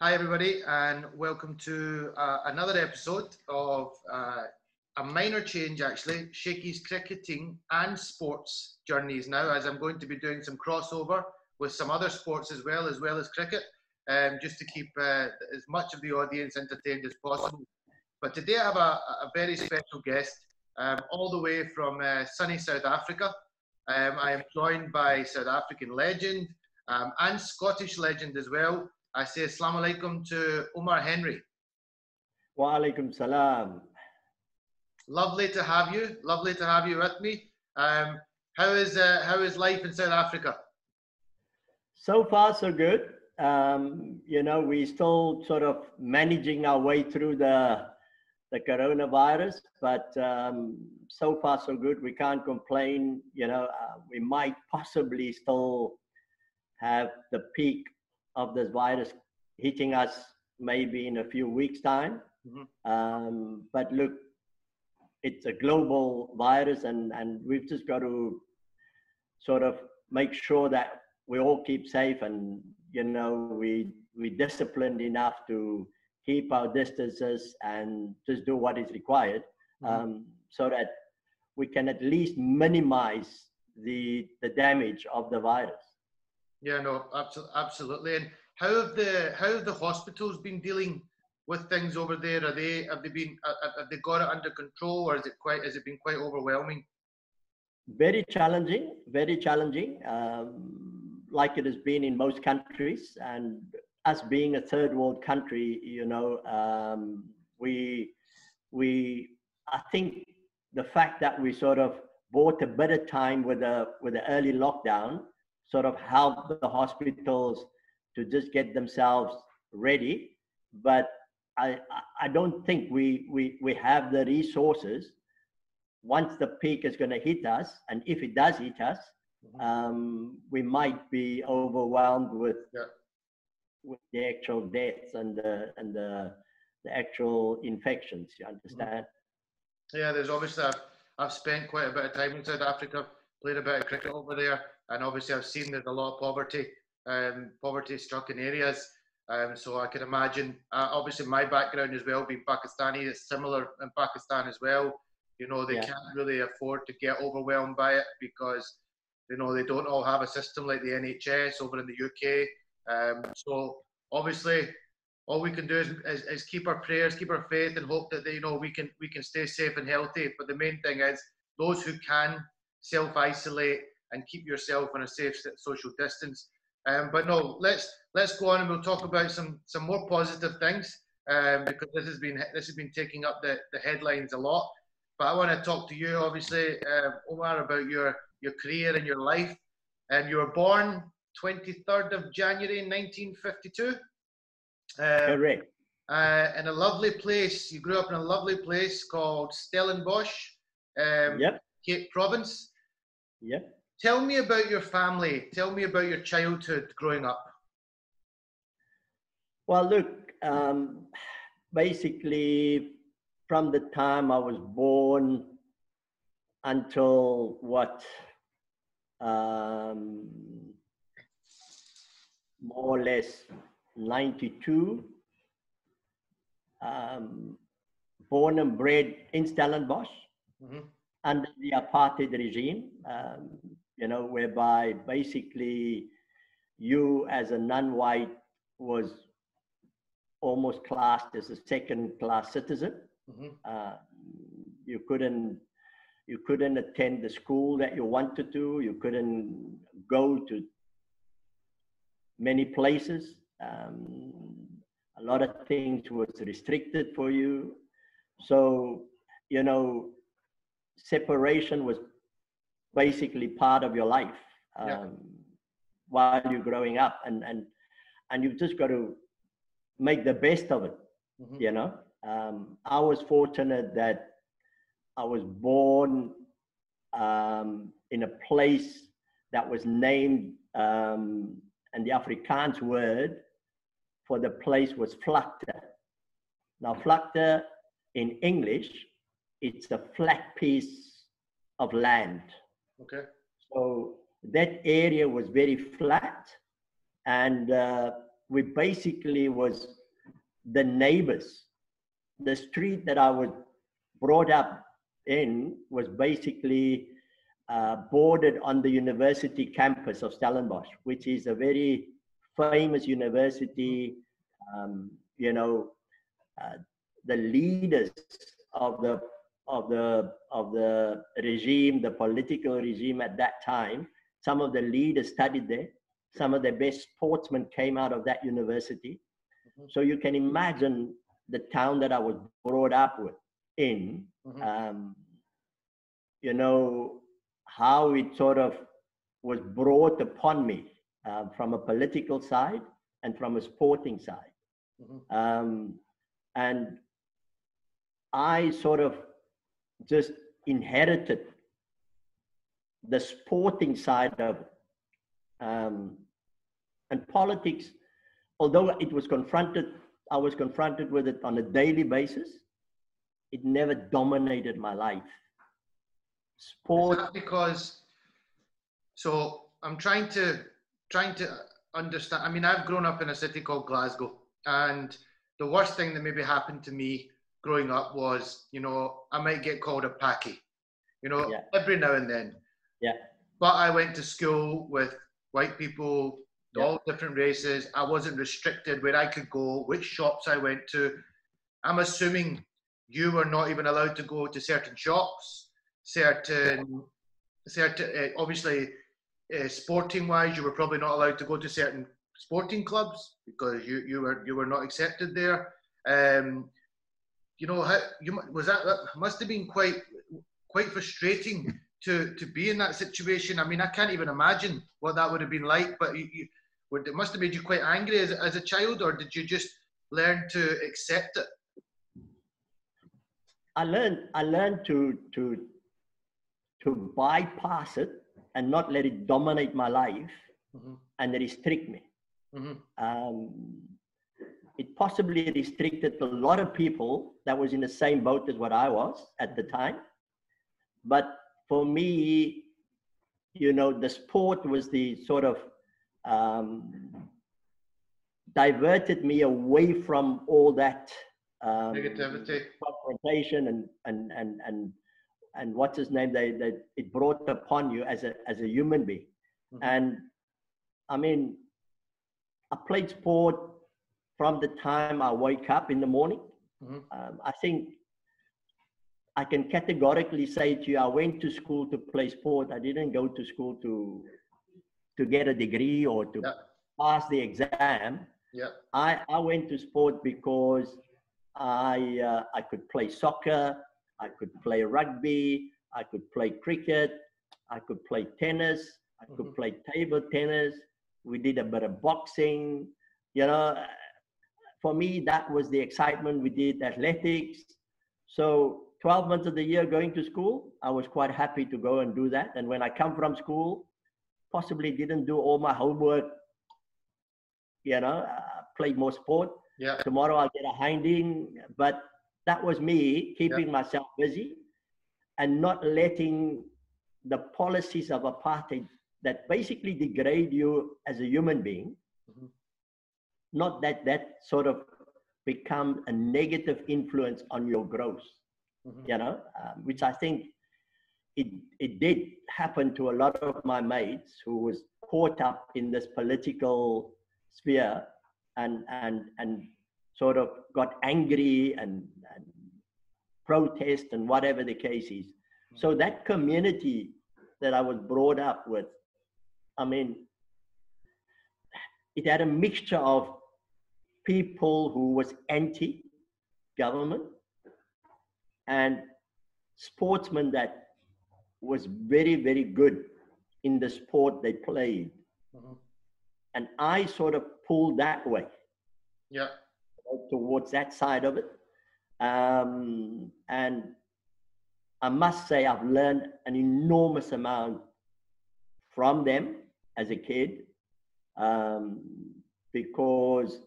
Hi, everybody, and welcome to uh, another episode of uh, a minor change, actually, Shakey's cricketing and sports journeys now, as I'm going to be doing some crossover with some other sports as well, as well as cricket, um, just to keep uh, as much of the audience entertained as possible. But today I have a, a very special guest, um, all the way from uh, sunny South Africa. Um, I am joined by South African legend um, and Scottish legend as well, I say Assalamu alaikum to Omar Henry. Wa alaikum salam. Lovely to have you. Lovely to have you with me. Um, how is uh, how is life in South Africa? So far, so good. Um, you know, we're still sort of managing our way through the the coronavirus, but um, so far so good. We can't complain. You know, uh, we might possibly still have the peak of this virus hitting us maybe in a few weeks' time. Mm-hmm. Um, but look, it's a global virus, and, and we've just got to sort of make sure that we all keep safe and you know we we disciplined enough to keep our distances and just do what is required mm-hmm. um, so that we can at least minimize the the damage of the virus yeah, no, absolutely. And how have the how have the hospitals been dealing with things over there? Are they have they been have they got it under control, or is it quite has it been quite overwhelming? Very challenging, very challenging. Um, like it has been in most countries, and us being a third world country, you know, um, we we I think the fact that we sort of bought a of time with a with the early lockdown sort of help the hospitals to just get themselves ready. But I, I don't think we, we, we have the resources once the peak is going to hit us. And if it does hit us, mm-hmm. um, we might be overwhelmed with, yeah. with the actual deaths and the, and the, the actual infections. You understand? Yeah, there's obviously, I've, I've spent quite a bit of time in South Africa, played a bit of cricket over there and obviously I've seen there's a lot of poverty, um, poverty struck in areas. Um, so I can imagine, uh, obviously my background as well, being Pakistani, it's similar in Pakistan as well. You know, they yeah. can't really afford to get overwhelmed by it because, you know, they don't all have a system like the NHS over in the UK. Um, so obviously, all we can do is, is, is, keep our prayers, keep our faith, and hope that they, you know we can we can stay safe and healthy. But the main thing is those who can self isolate and keep yourself on a safe social distance. Um, but no, let's let's go on and we'll talk about some some more positive things um, because this has been this has been taking up the, the headlines a lot. But I want to talk to you, obviously, uh, Omar, about your your career and your life. Um, you were born 23rd of January 1952. Um, Correct. Uh, in a lovely place. You grew up in a lovely place called Stellenbosch, um, yep. Cape Province. Yep. Tell me about your family. Tell me about your childhood growing up. Well, look, um, basically, from the time I was born until what, um, more or less 92, um, born and bred in Stellenbosch mm-hmm. under the apartheid regime. Um, you know, whereby basically you as a non-white was almost classed as a second-class citizen. Mm-hmm. Uh, you couldn't you couldn't attend the school that you wanted to. You couldn't go to many places. Um, a lot of things was restricted for you. So you know, separation was basically part of your life um, yeah. while you're growing up and and and you've just got to make the best of it mm-hmm. you know um, i was fortunate that i was born um, in a place that was named um, and the afrikaans word for the place was vlakte now vlakte in english it's a flat piece of land Okay. So that area was very flat and uh, we basically was the neighbors. The street that I was brought up in was basically uh, bordered on the university campus of Stellenbosch, which is a very famous university. Um, you know, uh, the leaders of the of the of the regime, the political regime at that time, some of the leaders studied there. Some of the best sportsmen came out of that university. Mm-hmm. So you can imagine the town that I was brought up with in. Mm-hmm. Um, you know how it sort of was brought upon me uh, from a political side and from a sporting side. Mm-hmm. Um, and I sort of just inherited the sporting side of it. Um, and politics, although it was confronted, I was confronted with it on a daily basis, it never dominated my life. Sport. because, so I'm trying to, trying to understand. I mean, I've grown up in a city called Glasgow, and the worst thing that maybe happened to me growing up was, you know, I might get called a packy, you know, yeah. every now and then. Yeah. But I went to school with white people, yeah. all different races. I wasn't restricted where I could go, which shops I went to. I'm assuming you were not even allowed to go to certain shops, certain, certain. Uh, obviously, uh, sporting wise, you were probably not allowed to go to certain sporting clubs because you you were you were not accepted there. Um, you know, how, you was that, that must have been quite quite frustrating to to be in that situation. I mean, I can't even imagine what that would have been like. But you, you it must have made you quite angry as, as a child, or did you just learn to accept it? I learned I learned to to to bypass it and not let it dominate my life mm-hmm. and restrict me. Mm-hmm. Um, it possibly restricted a lot of people that was in the same boat as what I was at the time. But for me, you know, the sport was the sort of um, diverted me away from all that um, negativity, confrontation, and and and and and what's his name? They, they it brought upon you as a as a human being, mm-hmm. and I mean, I played sport from the time I wake up in the morning. Mm-hmm. Um, I think I can categorically say to you, I went to school to play sport. I didn't go to school to to get a degree or to yeah. pass the exam. Yeah. I, I went to sport because I uh, I could play soccer, I could play rugby, I could play cricket, I could play tennis, I could mm-hmm. play table tennis, we did a bit of boxing. You know, for me, that was the excitement. We did athletics. So 12 months of the year going to school, I was quite happy to go and do that. And when I come from school, possibly didn't do all my homework, you know, uh, played more sport. Yeah. Tomorrow I'll get a hinding. But that was me keeping yeah. myself busy and not letting the policies of apartheid that basically degrade you as a human being. Not that that sort of become a negative influence on your growth, mm-hmm. you know, um, which I think it, it did happen to a lot of my mates who was caught up in this political sphere and, and, and sort of got angry and, and protest and whatever the case is. So mm-hmm. that community that I was brought up with I mean, it had a mixture of people who was anti-government and sportsmen that was very, very good in the sport they played. Mm-hmm. And I sort of pulled that way. Yeah. Towards that side of it. Um, and I must say, I've learned an enormous amount from them as a kid um, because,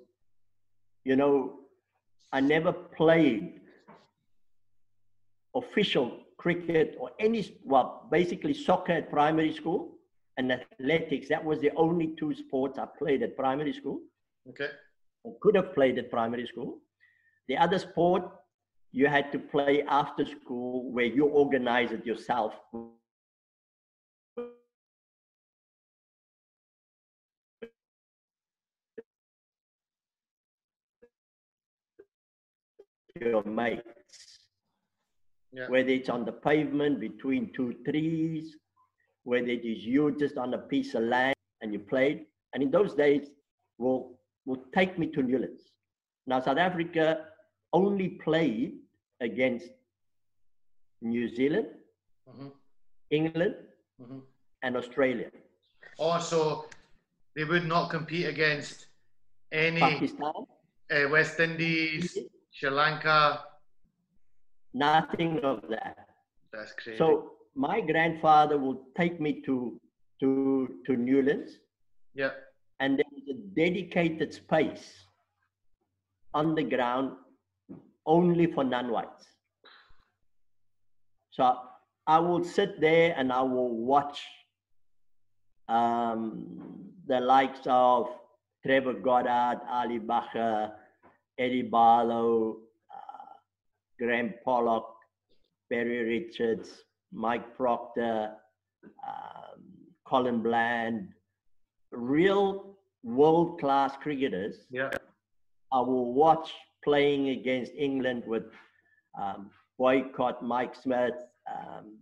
you know, I never played official cricket or any, well, basically soccer at primary school. and athletics. That was the only two sports I played at primary school. Okay. Or could have played at primary school. The other sport you had to play after school where you organize it yourself your mates. Yeah. Whether it's on the pavement between two trees, whether it is you just on a piece of land and you played. And in those days, will will take me to Newlands. Now South Africa only played against New Zealand, mm-hmm. England, mm-hmm. and Australia. Also, they would not compete against any Pakistan, uh, West Indies, Sri Lanka? Nothing of that. That's crazy. So my grandfather would take me to to to Newlands. Yeah. And there was a dedicated space on the ground only for non-whites. So I will sit there and I will watch um, the likes of Trevor Goddard, Ali Bacher, Eddie Barlow, uh, Graeme Pollock, Barry Richards, Mike Procter, um, Colin Bland, real world class cricketers. Yeah. I will watch playing against England with um, Boycott, Mike Smith, um,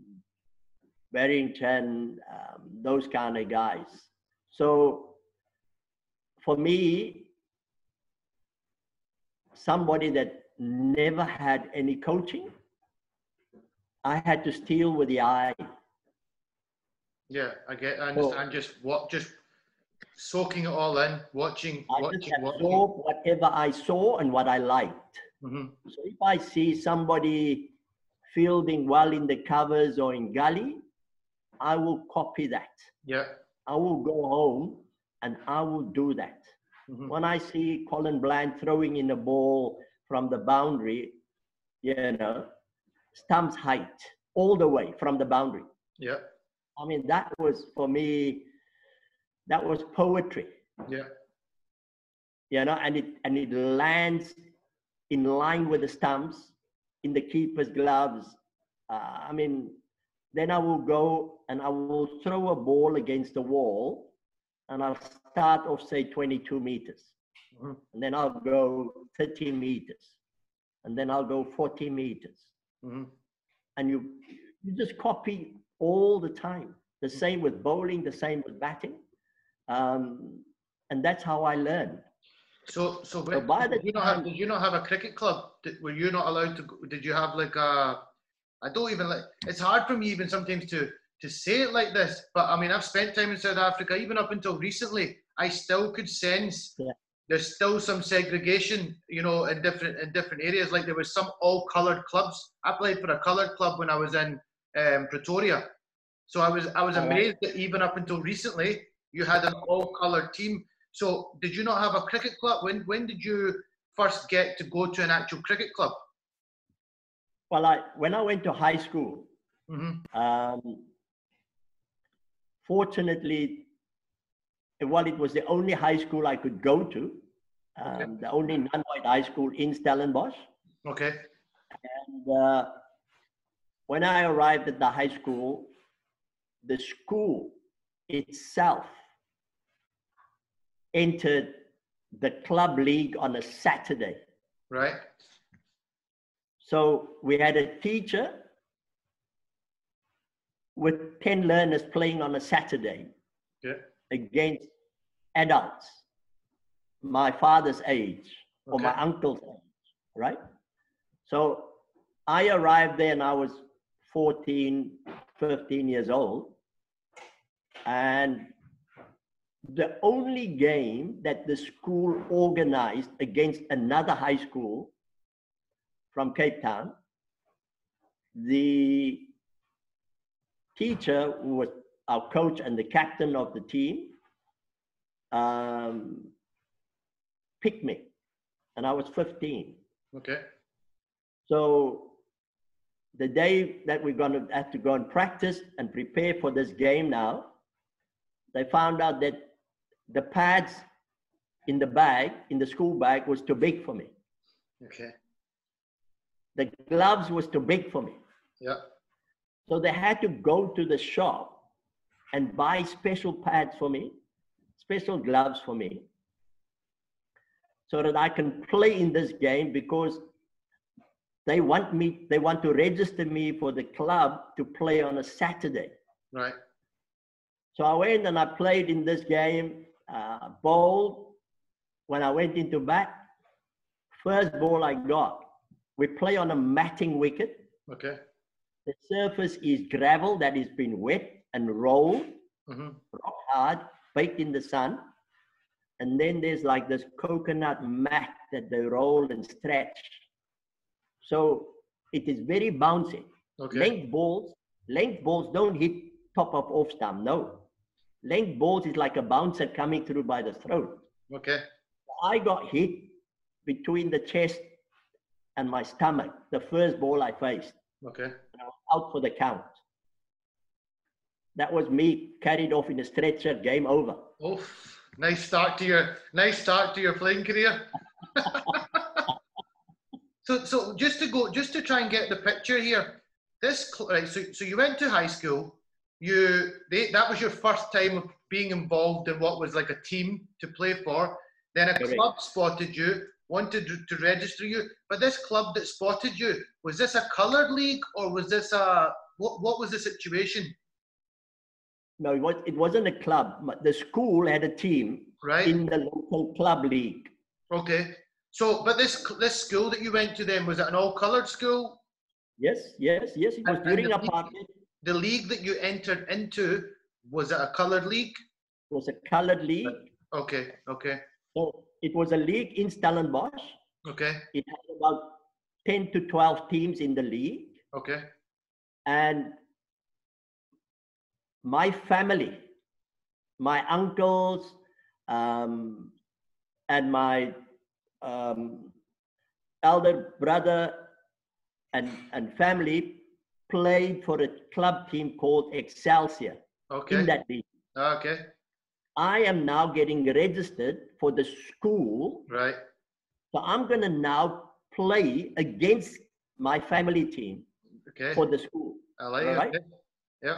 Barrington, um, those kind of guys. So for me, somebody that never had any coaching, I had to steal with the eye. Yeah, I get. I understand. So, just what, just soaking it all in, watching, I watching, just watching. whatever I saw and what I liked. Mm-hmm. So if I see somebody fielding well in the covers or in gully, I will copy that. Yeah. I will go home and I will do that. Mm-hmm. When I see Colin Bland throwing in a ball from the boundary, you know, stumps height all the way from the boundary. Yeah. I mean, that was for me, that was poetry. Yeah. You know, and it and it lands in line with the stumps in the keeper's gloves. Uh, I mean, then I will go and I will throw a ball against the wall and I'll start off, say, 22 meters. Mm-hmm. And then I'll go 30 meters. And then I'll go 40 meters. Mm-hmm. And you, you just copy all the time. The mm-hmm. same with bowling, the same with batting. Um, and that's how I learned. So, so, so by did, you not have, did you not have a cricket club? Did, were you not allowed to? Did you have like a? I don't even like. It's hard for me even sometimes to to say it like this, but I mean, I've spent time in South Africa, even up until recently. I still could sense yeah. there's still some segregation, you know, in different in different areas. Like there was some all-coloured clubs. I played for a coloured club when I was in um, Pretoria, so I was I was amazed that even up until recently you had an all-coloured team. So did you not have a cricket club? When when did you first get to go to an actual cricket club? Well, I when I went to high school, mm-hmm. um, fortunately, while it was the only high school I could go to, um, okay. the only non-white high school in Stellenbosch. Okay. And uh, when I arrived at the high school, the school itself entered the club league on a Saturday. Right. So we had a teacher with 10 learners playing on a Saturday yeah. Against adults, my father's age or my uncle's age, right? So I arrived there and I was 14, 15 years old. And the only game that the school organized against another high school from Cape Town, the teacher who was our coach and the captain of the team um, picked me, and I was 15. Okay. So the day that we're going to have to go and practice and prepare for this game now, they found out that the pads in the bag, in the school bag, was too big for me. Okay. The gloves was too big for me. Yeah. So they had to go to the shop and buy special pads for me, special gloves for me, so that I can play in this game because they want me, they want to register me for the club to play on a Saturday. Right. So I went and I played in this game, uh, bowled. When I went into bat, first ball I got, we play on a matting wicket. Okay. The surface is gravel that has been wet and rolled, Mm-hmm. rock hard, baked in the sun. And then there's like this coconut mat that they roll and stretch. So it is very bouncy. Okay. Length balls, length balls don't hit top of off stump. No. Length balls is like a bouncer coming through by the throat. Okay. I got hit between the chest and my stomach, the first ball I faced. Okay. And I was out for the count. That was me carried off in a stretcher, game over. Oh, nice start to your nice start to your playing career. so, so just to go, just to try and get the picture here. This right. So, so you went to high school. You they, that was your first time of being involved in what was like a team to play for. Then a Correct. club spotted you, wanted to, to register you. But this club that spotted you was this a coloured league or was this a what? What was the situation? No, it, was, it wasn't a club. but The school had a team Right. in the local club league. Okay. So, but this this school that you went to then was it an all coloured school? Yes, yes, yes. It was And- and during the league- apartheid. The league that you entered into was it a coloured league? It was a colored league. Okay. Okay. So it was a league in Stellenbosch. Okay. It had about 10 to 12 teams in the league. Okay. And my family, my uncles, um, and my um, elder brother and, and family played for a club team called Excelsior Okay. in that league. Okay. I am now getting registered for the school. Right. So I'm going to now play against my family team Okay. for the school. I like right. Okay. Yeah.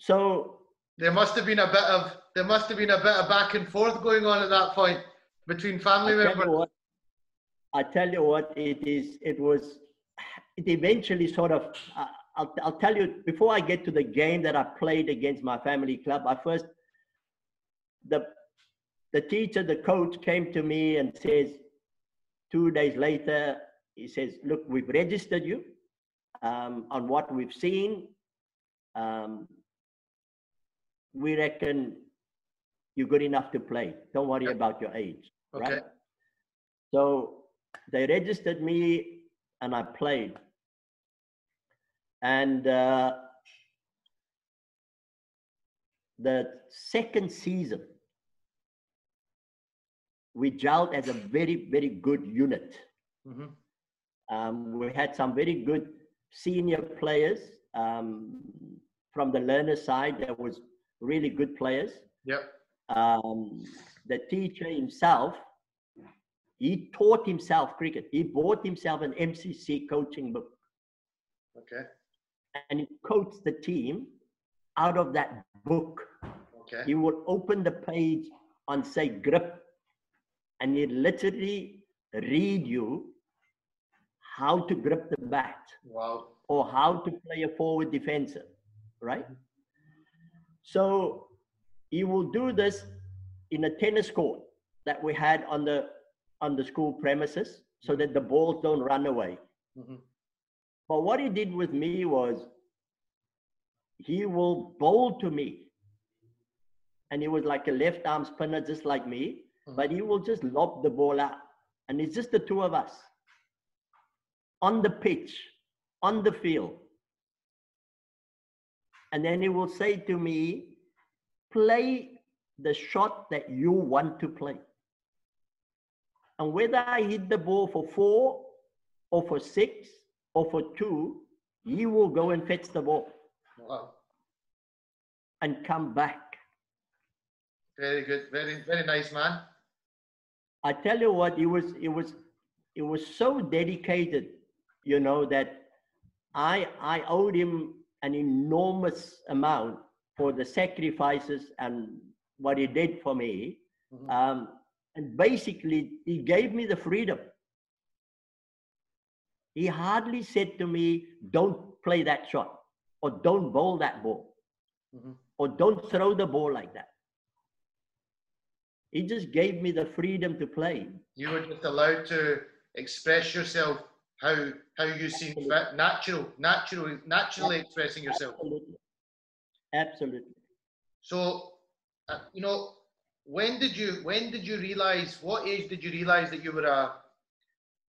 So There must have been a bit of there must have been a bit of back and forth going on at that point between family I members. what, I tell you what, it is. It was. It eventually sort of. Uh, I'll, I'll tell you before I get to the game that I played against my family club. I first the the teacher, the coach came to me and says, two days later, he says, "Look, we've registered you um, on what we've seen. Um, we reckon you're good enough to play. Don't worry about your age." Okay. right? So they registered me and I played. And uh, the second season, we gelled as a very, very good unit. hmm Um, we had some very good senior players um, from the learner side. There was really good players Yep. um, the teacher himself, he taught himself cricket. He bought himself an MCC coaching book Okay. and he coached the team out of that book. Okay. He would open the page on, say, grip, and he'd literally read you how to grip the bat Wow. or how to play a forward defensive, right? So he will do this in a tennis court that we had on the on the school premises so that the balls don't run away. hmm But what he did with me was he will bowl to me. And he was like a left arm spinner, just like me, but he will just lob the ball out. And it's just the two of us on the pitch, on the field. And then he will say to me, play the shot that you want to play. And whether I hit the ball for four or for six or for two, he will go and fetch the ball Wow. and come back. Very good. Very very nice man. I tell you what, he was it was it was so dedicated, you know, that I I owed him an enormous amount for the sacrifices and what he did for me. Mm-hmm. Um, and basically, he gave me the freedom. He hardly said to me, Don't play that shot, or don't bowl that ball, mm-hmm. or don't throw the ball like that. He just gave me the freedom to play. You were just allowed to express yourself how how you see fit, natural, natural, naturally expressing yourself. Absolutely. Absolutely. So, uh, you know, when did you when did you realize? What age did you realize that you were a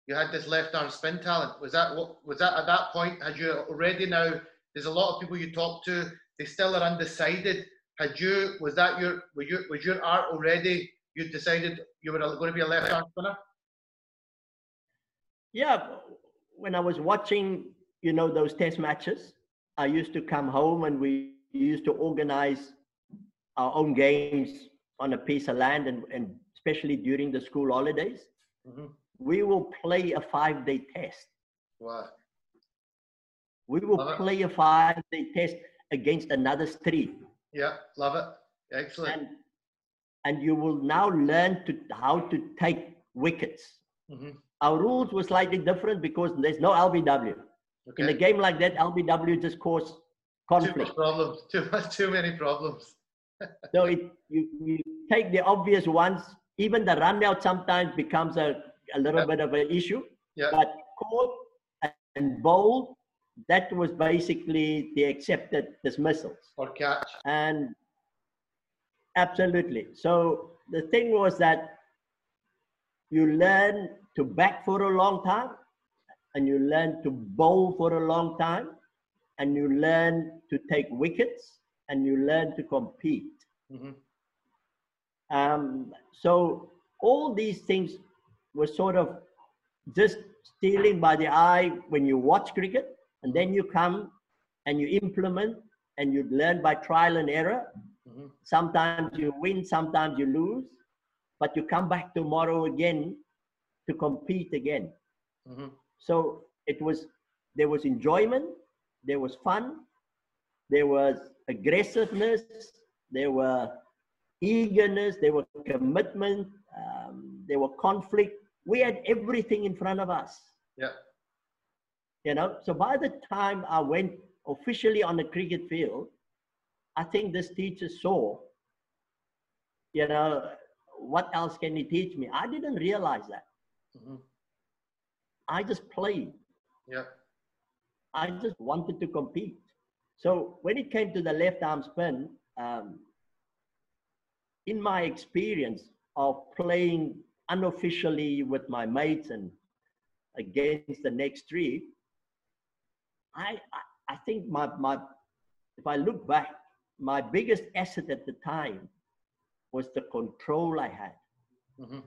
you had this left arm spin talent? Was that what was that at that point? Had you already now? There's a lot of people you talk to. They still are undecided had you was that your was your was your art already? You decided you were going to be a left arm spinner. Yeah, when I was watching, you know, those test matches, I used to come home and we used to organize our own games on a piece of land, and, and especially during the school holidays, mm-hmm. we will play a five-day test. Wow. We will Love play it. a five-day test against another street. Yeah, love it. Excellent. And, and you will now learn to how to take wickets. Mm-hmm. Our rules were slightly different because there's no LBW. Okay. In a game like that, LBW just caused conflict. Too much problems. Too much. Too many problems. so it you, you take the obvious ones. Even the run out sometimes becomes a, a little bit of an issue. Yeah. But caught and bowl that was basically the accepted dismissals. Or catch. And absolutely. So the thing was that you learn to back for a long time and you learn to bowl for a long time and you learn to take wickets and you learn to compete. Mm-hmm. Um, so all these things were sort of just stealing by the eye when you watch cricket and then you come and you implement and you learn by trial and error. Mm-hmm. Sometimes you win, sometimes you lose, but you come back tomorrow again to compete again. Mm-hmm. So it was, there was enjoyment, there was fun, there was aggressiveness, there were eagerness, there was commitment, um, there were conflict. We had everything in front of us. Yeah. You know, so by the time I went officially on the cricket field, I think this teacher saw, you know, what else can he teach me? I didn't realize that. Mm-hmm. I just played. Yeah. I just wanted to compete. So when it came to the left arm spin, um, in my experience of playing unofficially with my mates and against the next three, I, I, think my, my, if I look back, my biggest asset at the time was the control I had. Mm-hmm.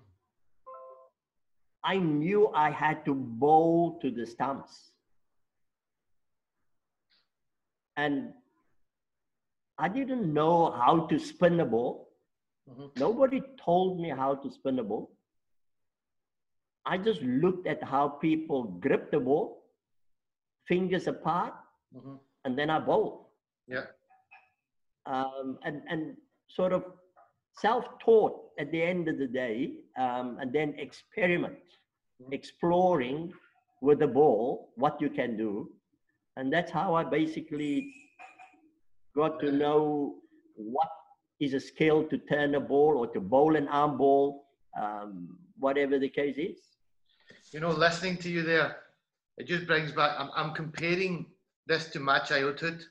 I knew I had to bowl to the stumps. And I didn't know how to spin a ball. Mm-hmm. Nobody told me how to spin a ball. I just looked at how people grip the ball fingers apart, mm-hmm. and then I bowl. Yeah. Um, and and sort of self-taught at the end of the day, um, and then experiment, mm-hmm. exploring with the ball what you can do, and that's how I basically got to know what is a skill to turn a ball or to bowl an arm ball, um, whatever the case is. You know, listening to you there, it just brings back. I'm, I'm comparing this to my childhood.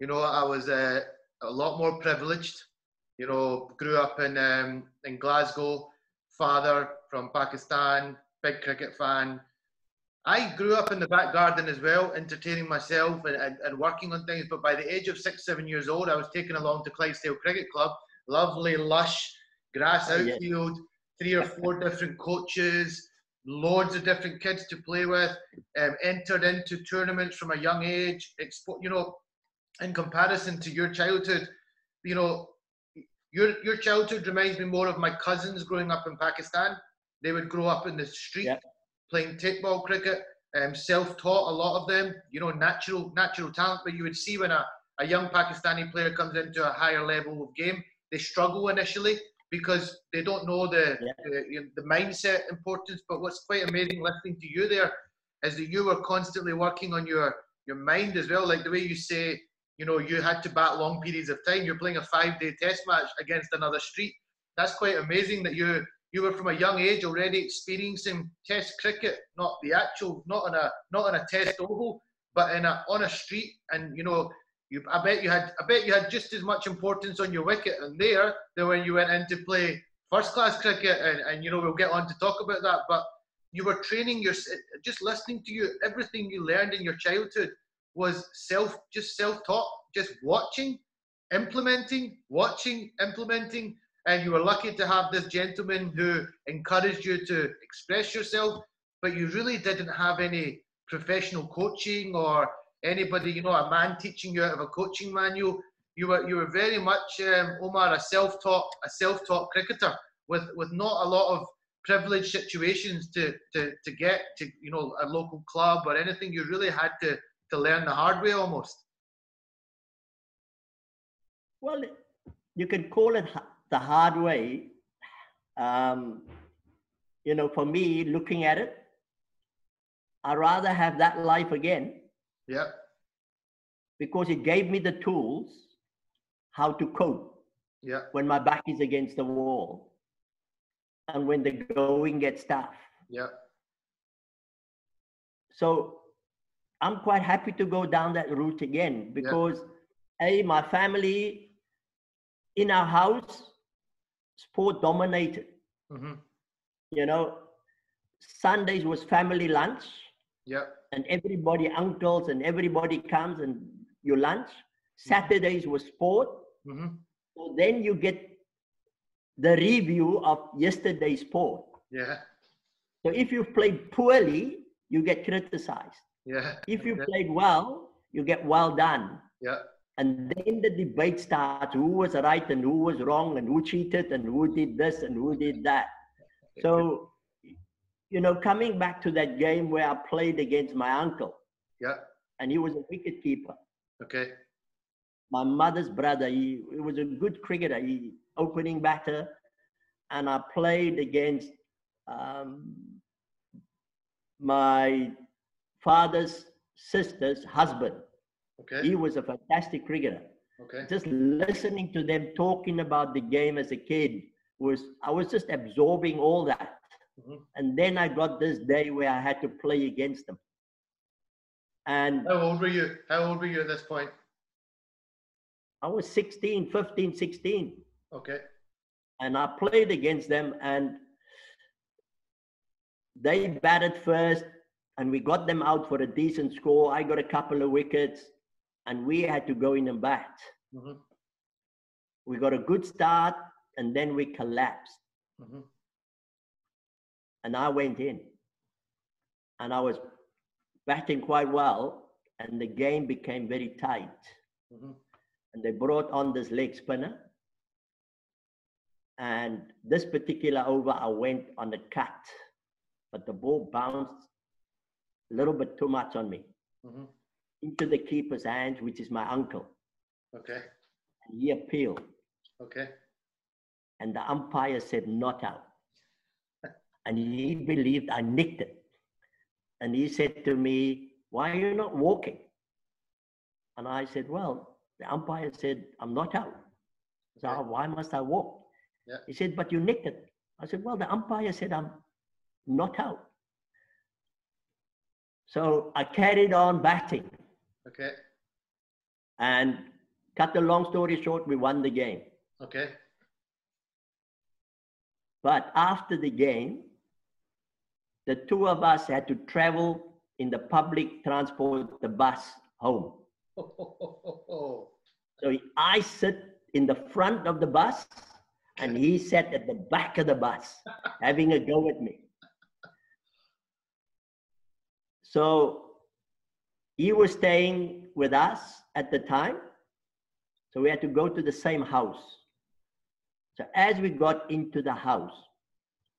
You know, I was uh, a lot more privileged. You know, grew up in um, in Glasgow. Father from Pakistan, big cricket fan. I grew up in the back garden as well, entertaining myself and, and, and, working on things. But by the age of six, seven years old, I was taken along to Clydesdale Cricket Club. Lovely, lush grass oh, outfield, three or four different coaches, loads of different kids to play with, um, entered into tournaments from a young age. Expo- you know, in comparison to your childhood, you know, your your childhood reminds me more of my cousins growing up in Pakistan. They would grow up in the street yep. playing ball cricket, um, self-taught. A lot of them, you know, natural natural talent. But you would see when a, a young Pakistani player comes into a higher level of game, they struggle initially because they don't know the, yeah. the, the mindset importance. But what's quite amazing listening to you there is that you were constantly working on your your mind as well. Like the way you say, you know, you had to bat long periods of time. You're playing a five day test match against another street. That's quite amazing that you you were from a young age already experiencing test cricket, not the actual, not on a not on a test oval, but in a on a street. And you know, you I bet you had I bet you had just as much importance on your wicket and there than when you went in to play first class cricket. And, and you know, we'll get on to talk about that. But you were training your just listening to you everything you learned in your childhood was self just self-taught just watching implementing watching implementing and you were lucky to have this gentleman who encouraged you to express yourself but you really didn't have any professional coaching or anybody you know a man teaching you out of a coaching manual. You were you were very much um, omar a self-taught a self-taught cricketer with with not a lot of privileged situations to, to, to get to you know a local club or anything. You really had to to learn the hard way almost. Well you can call it the hard way. Um, you know for me looking at it i'd rather have that life again. Yeah. Because it gave me the tools how to cope yeah. when my back is against the wall and when the going gets tough. Yeah. So I'm quite happy to go down that route again because yeah. a my family in our house sport dominated. Mm-hmm. You know, Sundays was family lunch. Yeah. And everybody, uncles and everybody comes and you lunch. Mm-hmm. Saturdays was sport. Mm-hmm. So then you get the review of yesterday's sport. Yeah. So if you've played poorly, you get criticized. Yeah. If you yeah. played well, you get well done. Yeah. And then the debate starts who was right and who was wrong and who cheated and who did this and who did that. So, you know, coming back to that game where I played against my uncle. Yeah. And he was a wicket keeper. Okay. My mother's brother, he, he was a good cricketer. He opening batter, and I played against um, my father's sister's husband. Okay. He was a fantastic cricketer. Okay. Just listening to them talking about the game as a kid was I was just absorbing all that. Mm-hmm. And then I got this day where I had to play against them. And how old were you? How old were you at this point? I was 16, 15, 16. Okay. And I played against them and they batted first and we got them out for a decent score. I got a couple of wickets and we had to go in and bat. Mm-hmm. We got a good start and then we collapsed. Mm-hmm. And I went in and I was batting quite well and the game became very tight. Mm-hmm. And they brought on this leg spinner and this particular over, I went on the cut, but the ball bounced a little bit too much on me mm-hmm. into the keeper's hands, which is my uncle. Okay. And he appealed. Okay. And the umpire said not out. and he believed I nicked it. And he said to me, Why are you not walking? And I said, Well, the umpire said, I'm not out. So okay. why must I walk? Yeah. He said, but you nicked it. I said, well, the umpire said I'm not out. So I carried on batting. Okay. And cut the long story short, we won the game. Okay. But after the game, the two of us had to travel in the public transport, the bus home. so I sit in the front of the bus and he sat at the back of the bus having a go at me. So he was staying with us at the time. So we had to go to the same house. So as we got into the house,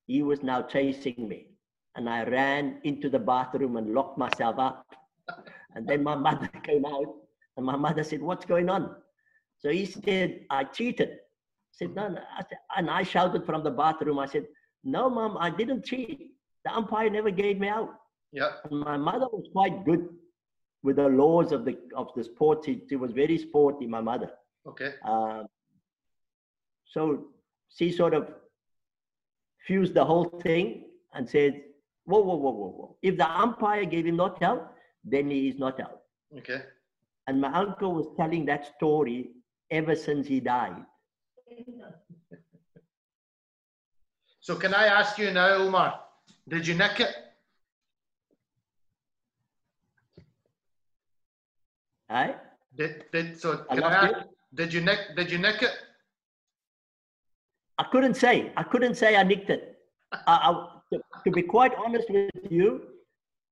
he was now chasing me. And I ran into the bathroom and locked myself up. And then my mother came out and my mother said, What's going on? So he said, I cheated. I said, No, no. I said, and I shouted from the bathroom, I said, No, mom, I didn't cheat. The umpire never gave me out. Yeah. My mother was quite good with the laws of the of the sport. She, she was very sporty, my mother. Okay. Uh, so she sort of fused the whole thing and said, whoa, whoa, whoa, whoa, whoa. If the umpire gave him not out, then he is not out. Okay. And my uncle was telling that story ever since he died. So can I ask you now, Omar, did you nick it? Right? Did, did so I can I, ask, did you nick did you nick it? I couldn't say. I couldn't say I nicked it. I, I, to, be quite honest with you,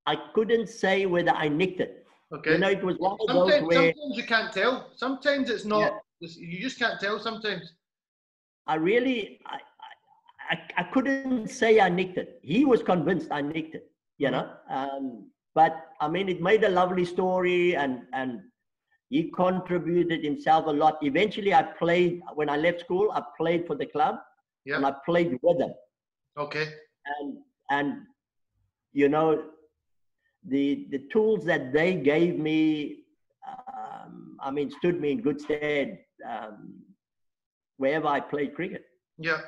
I couldn't say whether I nicked it. Okay. You know, it was one of those sometimes, where sometimes you can't tell. Sometimes it's not. You just can't tell. Sometimes. I really, I, I, I couldn't say I nicked it. He was convinced I nicked it, you know. Um, but I mean, it made a lovely story, and and he contributed himself a lot. Eventually, I played when I left school. I played for the club, Yeah. and I played with them. Okay. And and you know, the the tools that they gave me, um, I mean, stood me in good stead um, wherever I played cricket. Yeah.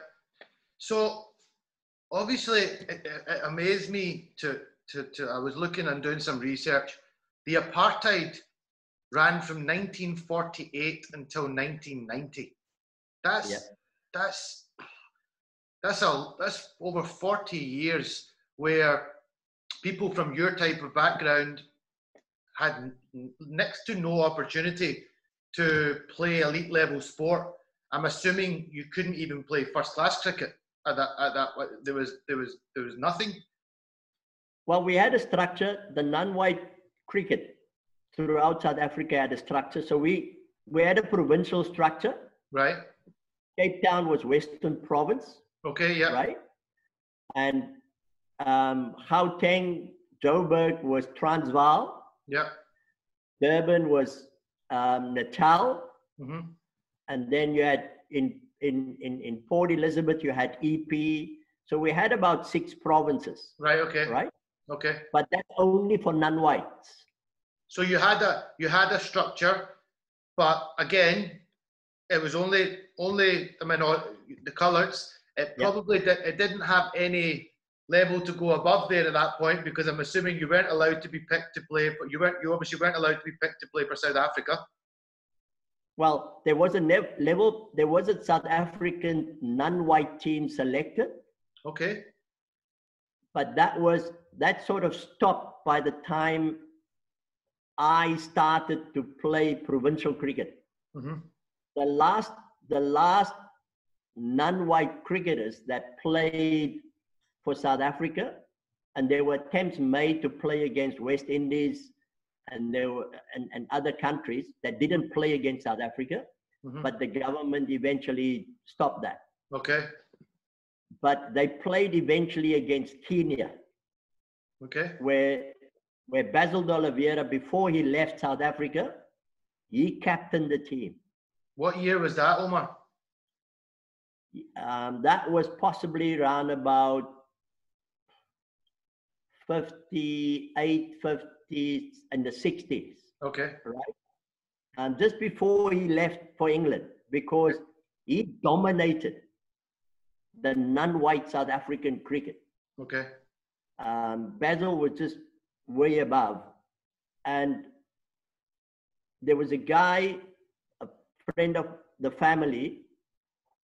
So obviously, it, it, it amazed me to, to, to, I was looking and doing some research. The apartheid ran from 1948 until 1990. That's, Yeah. that's, that's a, that's over 40 years where people from your type of background had next to no opportunity to play elite level sport. I'm assuming you couldn't even play first class cricket at that. At that, there was there was there was nothing. Well, we had a structure. The non-white cricket throughout South Africa had a structure. So we we had a provincial structure. Right. Cape Town was Western Province, Okay. Yeah. right? And um, Gauteng, Joburg was Transvaal. Yeah. Durban was um, Natal, hmm and then you had in, in in in Port Elizabeth you had EP. So we had about six provinces, Right. Okay. right? Okay. But that's only for non-whites. So you had a you had a structure, but again, it was only only I mean the colours. It probably did, it didn't have any level to go above there at that point because I'm assuming you weren't allowed to be picked to play. For, you weren't you obviously weren't allowed to be picked to play for South Africa. Well, there was a level, there was a South African non-white team selected, Okay. but that was that sort of stopped by the time I started to play provincial cricket. hmm The last, the last non-white cricketers that played for South Africa, and there were attempts made to play against West Indies and there were and, and other countries that didn't play against South Africa, hmm but the government eventually stopped that. Okay. But they played eventually against Kenya, Okay. where where Basil D'Oliveira, before he left South Africa, he captained the team. What year was that, Omar? Um, that was possibly around about 58, 50, and the 60s, Okay. right? Um, just before he left for England, because he dominated the non-white South African cricket. Okay. Um, Basil was just way above. And there was a guy, a friend of the family,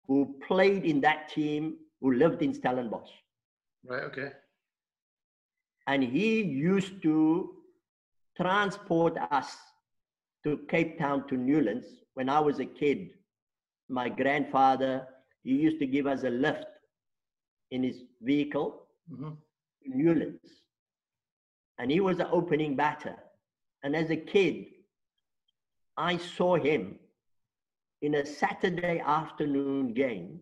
who played in that team, who lived in Stellenbosch. Right. Okay. And he used to transport us to Cape Town to Newlands when I was a kid. My grandfather, he used to give us a lift in his vehicle hmm Newlands. And he was the opening batter. And as a kid, I saw him in a Saturday afternoon game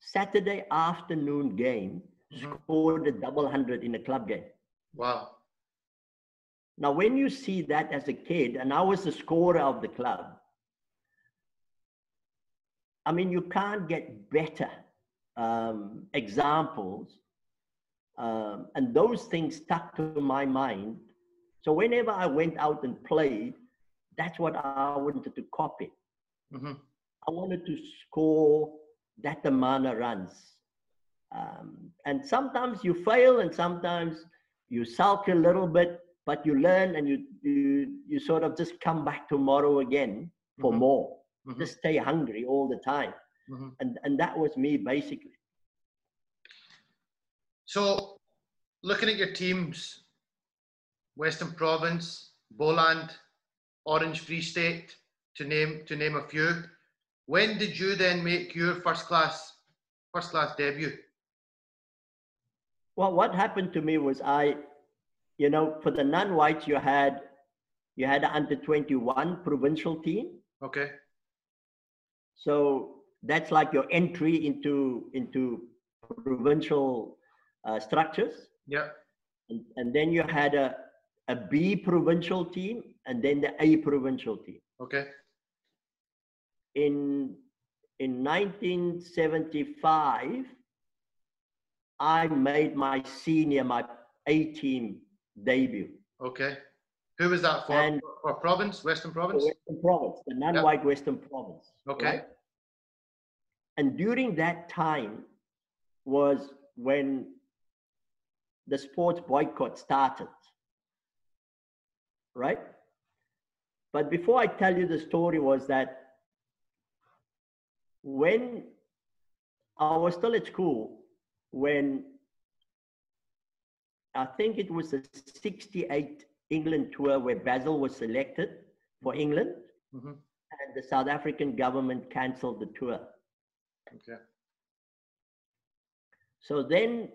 Saturday afternoon game, mm-hmm. scored a double hundred in a club game. Wow. Now, when you see that as a kid, and I was the scorer of the club, I mean, you can't get better um, examples. Um, and those things stuck to my mind. So whenever I went out and played, that's what I wanted to copy. Mm-hmm. I wanted to score that amount of runs. Um, and sometimes you fail and sometimes you sulk a little bit, but you learn and you, you, you sort of just come back tomorrow again for mm-hmm. more. Mm-hmm. Just stay hungry all the time. Mm-hmm. And, and that was me basically. So, looking at your teams, Western Province, Boland, Orange Free State, to name to name a few. When did you then make your first class first class debut? Well, what happened to me was I, you know, for the non-whites you had you had an under 21 provincial team. Okay. So that's like your entry into into provincial uh, structures. Yeah. And, and then you had a, a B provincial team and then the A provincial team. Okay. In in 1975, I made my senior, my A team debut. Okay. Who was that for? And for province, Western Province? Western Province, the non-white yep. Western Province. Okay. Right? And during that time was when the sports boycott started. Right? But before I tell you the story was that when I was still at school, when I think it was the 68 England tour where Basil was selected for England, mm-hmm. and the South African government cancelled the tour. Okay. So then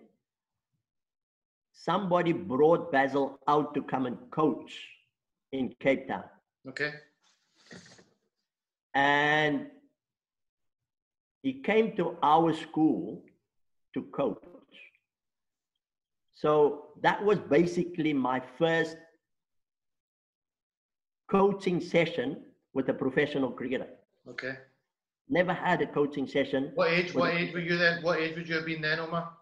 somebody brought Basil out to come and coach in Cape Town. Okay. And he came to our school to coach. So that was basically my first coaching session with a professional cricketer. Okay. Never had a coaching session. What age? What age were you then? What age would you have been then, Omar?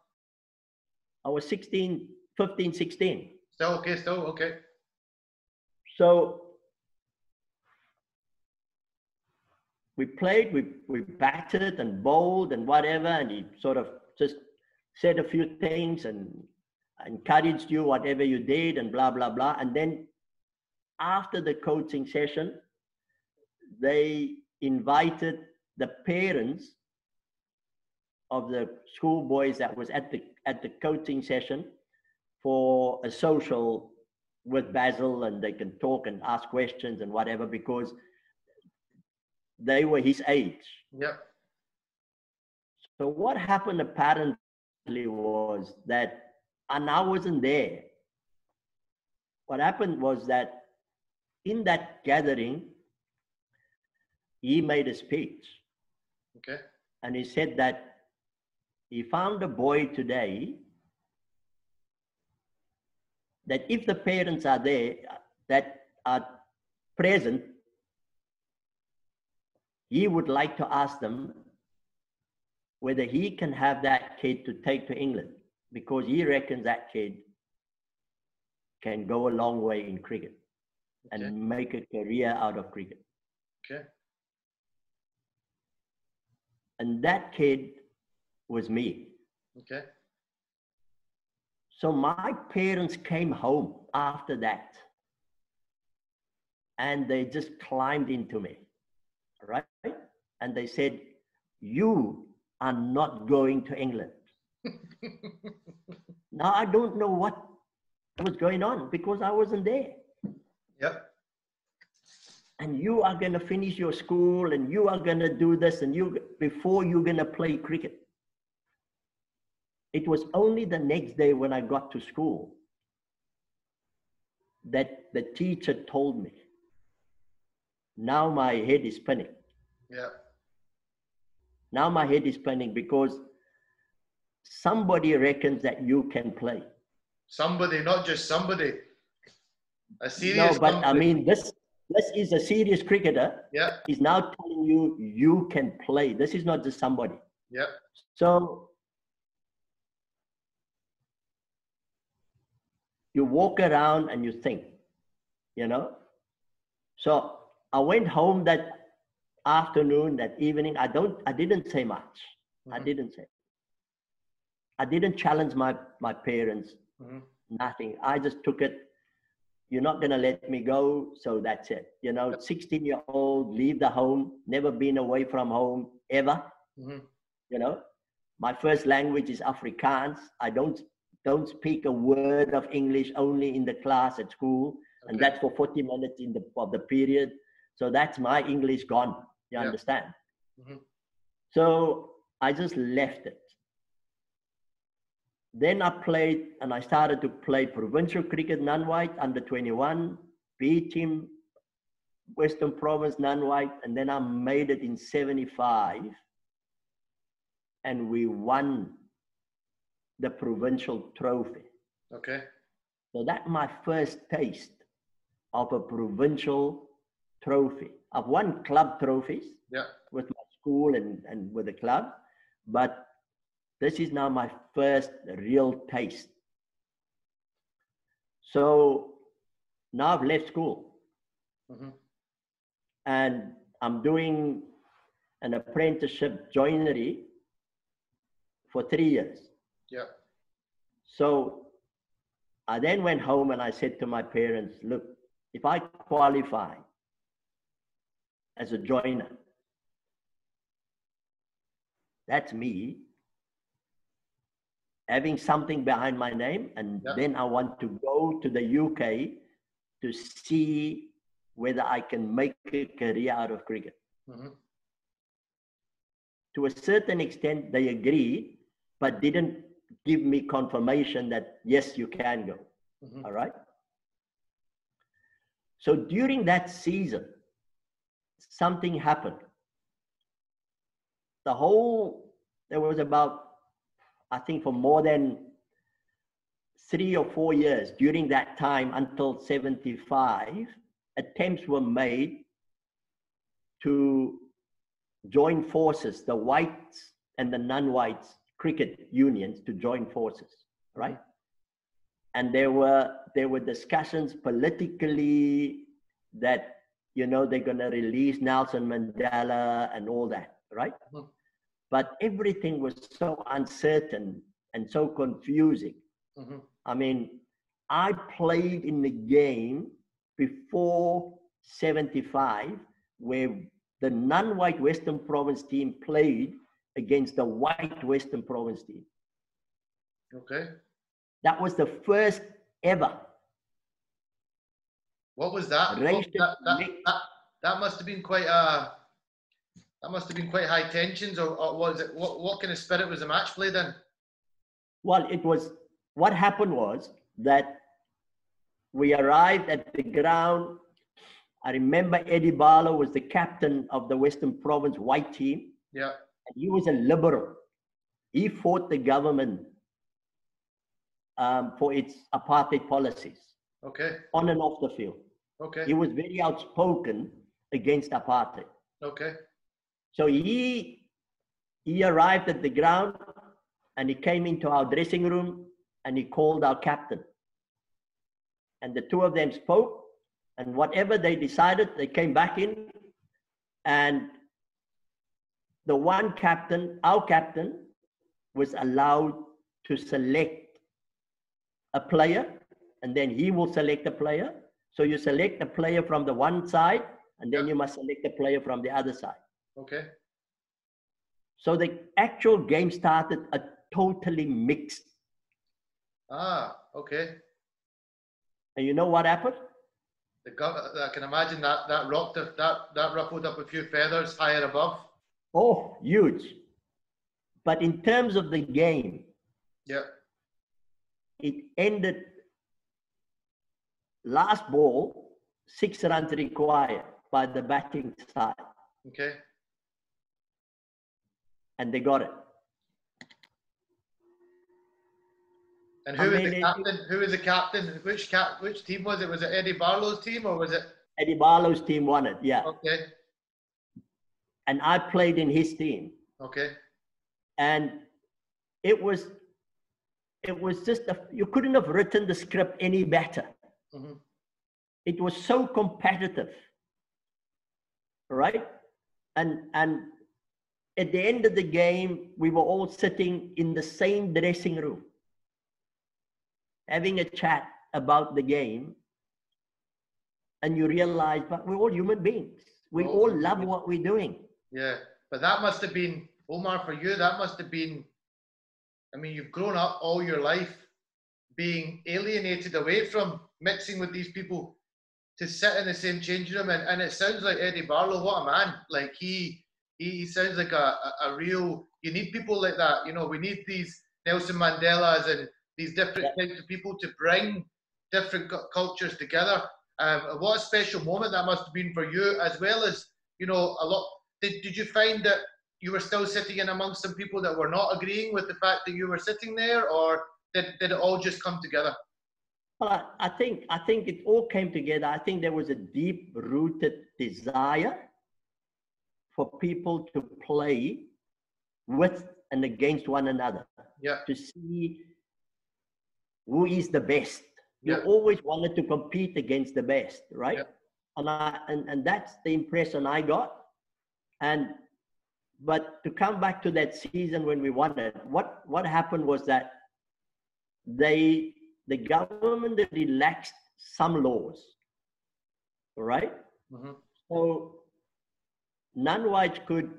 I was 16, 15, 16. Still okay. Still okay. So we played, we, we batted and bowled and whatever, and he sort of just said a few things and encouraged you, whatever you did, and blah, blah, blah. And then after the coaching session, they invited the parents of the schoolboys that was at the at the coaching session for a social with Basil and they can talk and ask questions and whatever because they were his age. Yeah. So what happened apparently was that, and I wasn't there. What happened was that in that gathering, he made a speech. Okay. And he said that he found a boy today that if the parents are there uh, that are present, he would like to ask them whether he can have that kid to take to England because he reckons that kid can go a long way in cricket okay. and make a career out of cricket. Okay. And that kid was me. Okay. So my parents came home after that and they just climbed into me right? And they said, You are not going to England. now I don't know what was going on because I wasn't there. Yep. And you are going to finish your school and you are going to do this and you before you're going to play cricket. It was only the next day when I got to school that the teacher told me, now my head is spinning. Yeah. Now my head is spinning because somebody reckons that you can play. Somebody, not just somebody. A serious. No, but I mean this. This is a serious cricketer. Yeah. He's now telling you you can play. This is not just somebody. Yeah. So you walk around and you think, you know. So I went home that afternoon, that evening. I don't. I didn't say much. Mm-hmm. I didn't say. I didn't challenge my my parents. Mm-hmm. Nothing. I just took it. You're not gonna let me go, so that's it. You know, 16 year old, leave the home, never been away from home ever. Mm-hmm. You know, my first language is Afrikaans. I don't don't speak a word of English only in the class at school, okay. and that's for 40 minutes in the of the period. So that's my English gone. You yep. understand? Mm-hmm. So I just left it. Then I played and I started to play provincial cricket non-white under 21, B team, Western Province non-white, and then I made it in 75 and we won the provincial trophy. Okay. So that's my first taste of a provincial trophy. I've won club trophies yeah. with my school and, and with the club, but this is now my first real taste. So now I've left school. Mm-hmm. And I'm doing an apprenticeship joinery for three years. Yeah. So I then went home and I said to my parents, look, if I qualify as a joiner, that's me having something behind my name. And yeah. then I want to go to the UK to see whether I can make a career out of cricket. Mm-hmm. To a certain extent, they agreed, but didn't give me confirmation that yes, you can go. Mm-hmm. All right. So during that season, something happened. The whole, there was about I think for more than three or four years during that time until 75, attempts were made to join forces, the whites and the non-whites cricket unions to join forces, right? And there were there were discussions politically that you know they're going to release Nelson Mandela and all that, right? Mm-hmm but everything was so uncertain and so confusing. Mm-hmm. I mean, I played in the game before 75 where the non-white Western Province team played against the white Western Province team. Okay. That was the first ever. What was that? Oh, what, that, that, that, that, must have been quite a that must have been quite high tensions, or, or was it? What, what kind of spirit was the match play then? Well, it was. What happened was that we arrived at the ground. I remember Eddie Barlow was the captain of the Western Province white team. Yeah. And he was a liberal. He fought the government um, for its apartheid policies. Okay. On and off the field. Okay. He was very outspoken against apartheid. Okay. So he, he arrived at the ground and he came into our dressing room and he called our captain. And the two of them spoke, and whatever they decided, they came back in. And the one captain, our captain, was allowed to select a player, and then he will select a player. So you select a player from the one side, and then you must select a player from the other side. Okay. So the actual game started a totally mixed. Ah, okay. And you know what happened? The, I can imagine that that rocked that that ruffled up a few feathers higher above. Oh, huge! But in terms of the game, yeah, it ended last ball six runs required by the batting side. Okay and they got it. And who I was mean, the captain? It, who was the captain? Which cap? Which team was it? Was it Eddie Barlow's team or was it? Eddie Barlow's team won it. Yeah. Okay. And I played in his team. Okay. And it was, it was just a, you couldn't have written the script any better. Mm-hmm. It was so competitive, right? And and at the end of the game, we were all sitting in the same dressing room, having a chat about the game. And you realize, but we're all human beings. We oh, all love what we're doing. Yeah, but that must have been, Omar, for you, that must have been, I mean, you've grown up all your life being alienated away from mixing with these people to sit in the same changing room. And, and it sounds like Eddie Barlow, what a man. Like he, he, he sounds like a, a, a, real, you need people like that. You know, we need these Nelson Mandelas and these different yeah. types of people to bring different cultures together. Um, what a special moment that must have been for you, as well as, you know, a lot. Did, did you find that you were still sitting in amongst some people that were not agreeing with the fact that you were sitting there, or did, did it all just come together? Well, I think I think it all came together. I think there was a deep rooted desire for people to play with and against one another. Yeah. To see who is the best. You always wanted to compete against the best, right? Yeah. And I and, and that's the impression I got. And but to come back to that season when we won it, what what happened was that they the government relaxed some laws, right? Mm-hmm. So non-whites could,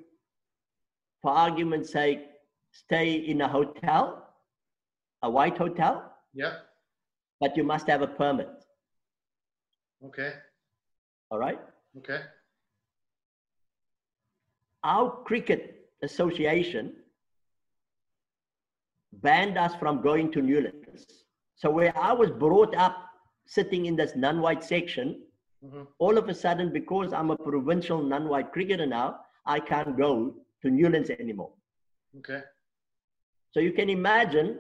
for argument's sake, stay in a hotel, a white hotel. Yeah. But you must have a permit. Okay. All right. Okay. Our cricket association banned us from going to Newlands. So where I was brought up sitting in this non-white section, mm-hmm. all of a sudden, because I'm a provincial non-white cricketer now, I can't go to Newlands anymore. Okay. So you can imagine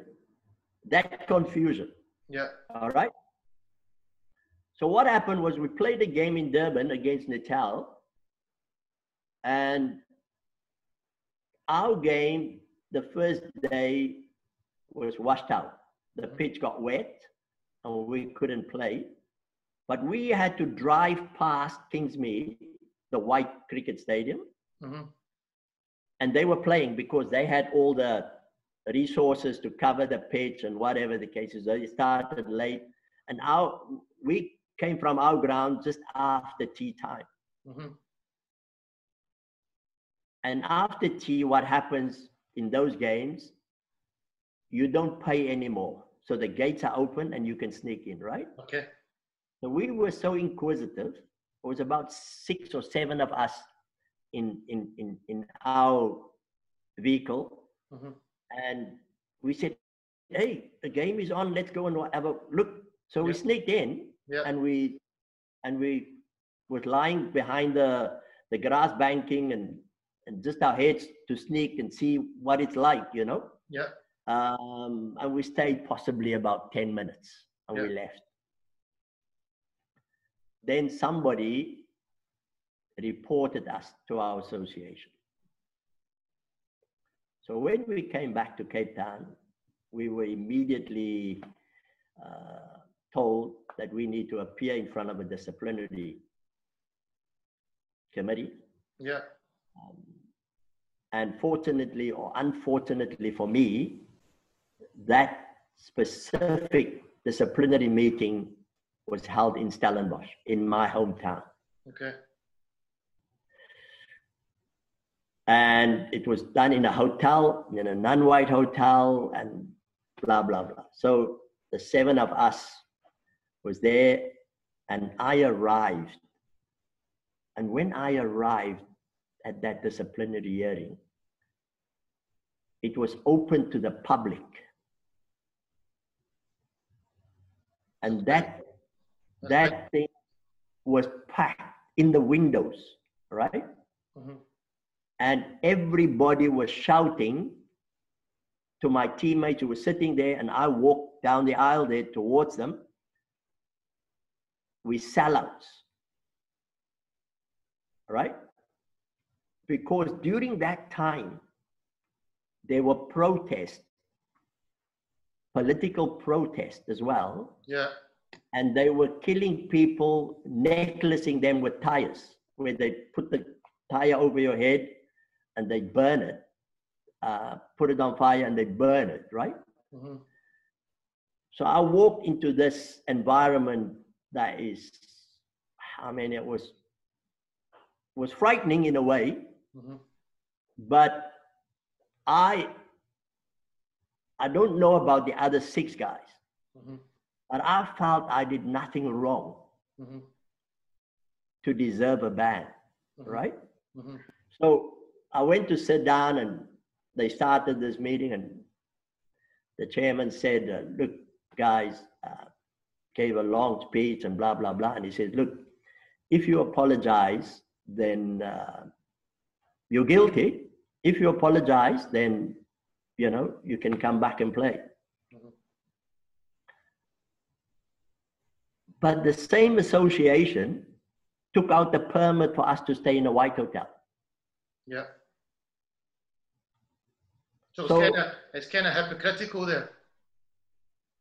that confusion. Yeah. All right. So what happened was we played a game in Durban against Natal, and our game the first day was washed out the pitch got wet and we couldn't play. But we had to drive past Kingsmead, the white cricket stadium. Mm-hmm. And they were playing because they had all the resources to cover the pitch and whatever the case is. They started late. And our, we came from our ground just after tea time. Mm-hmm. And after tea, what happens in those games, you don't pay anymore. So the gates are open and you can sneak in, right? Okay. So we were so inquisitive. It was about six or seven of us in in in, in our vehicle. Mm-hmm. And we said, Hey, the game is on, let's go and have a look. So we sneaked in and we and we was lying behind the the grass banking and and just our heads to sneak and see what it's like, you know? Yeah. Um, and we stayed possibly about 10 minutes and we left. Then somebody reported us to our association. So when we came back to Cape Town, we were immediately uh, told that we need to appear in front of a disciplinary committee. Yeah. Um, and fortunately or unfortunately for me, that specific disciplinary meeting was held in Stellenbosch, in my hometown. Okay. And it was done in a hotel, in a non-white hotel, and blah blah blah. So the seven of us was there, and I arrived. And when I arrived at that disciplinary hearing, it was open to the public and that that thing was packed in the windows, right? Mm-hmm. And everybody was shouting to my teammates who were sitting there, and I walked down the aisle there towards them. We sellouts. Right? Because during that time, there were protests, political protests as well. Yeah. And they were killing people, necklacing them with tires, where they put the tire over your head and they burn it, uh, put it on fire and they burn it, right? Mm-hmm. So I walked into this environment that is, I mean, it was was frightening in a way, mm-hmm. but I I don't know about the other six guys, mm-hmm. but I felt I did nothing wrong mm-hmm. to deserve a ban, mm-hmm. right? Mm-hmm. So I went to sit down and they started this meeting and the chairman said, uh, look, guys, uh, gave a long speech and blah, blah, blah. And he said, look, if you apologize, then uh, you're guilty. If you apologize, then, you know, you can come back and play. Mm-hmm. But the same association took out the permit for us to stay in a white hotel. Yeah. So, so it's kind of it's kind of hypocritical there.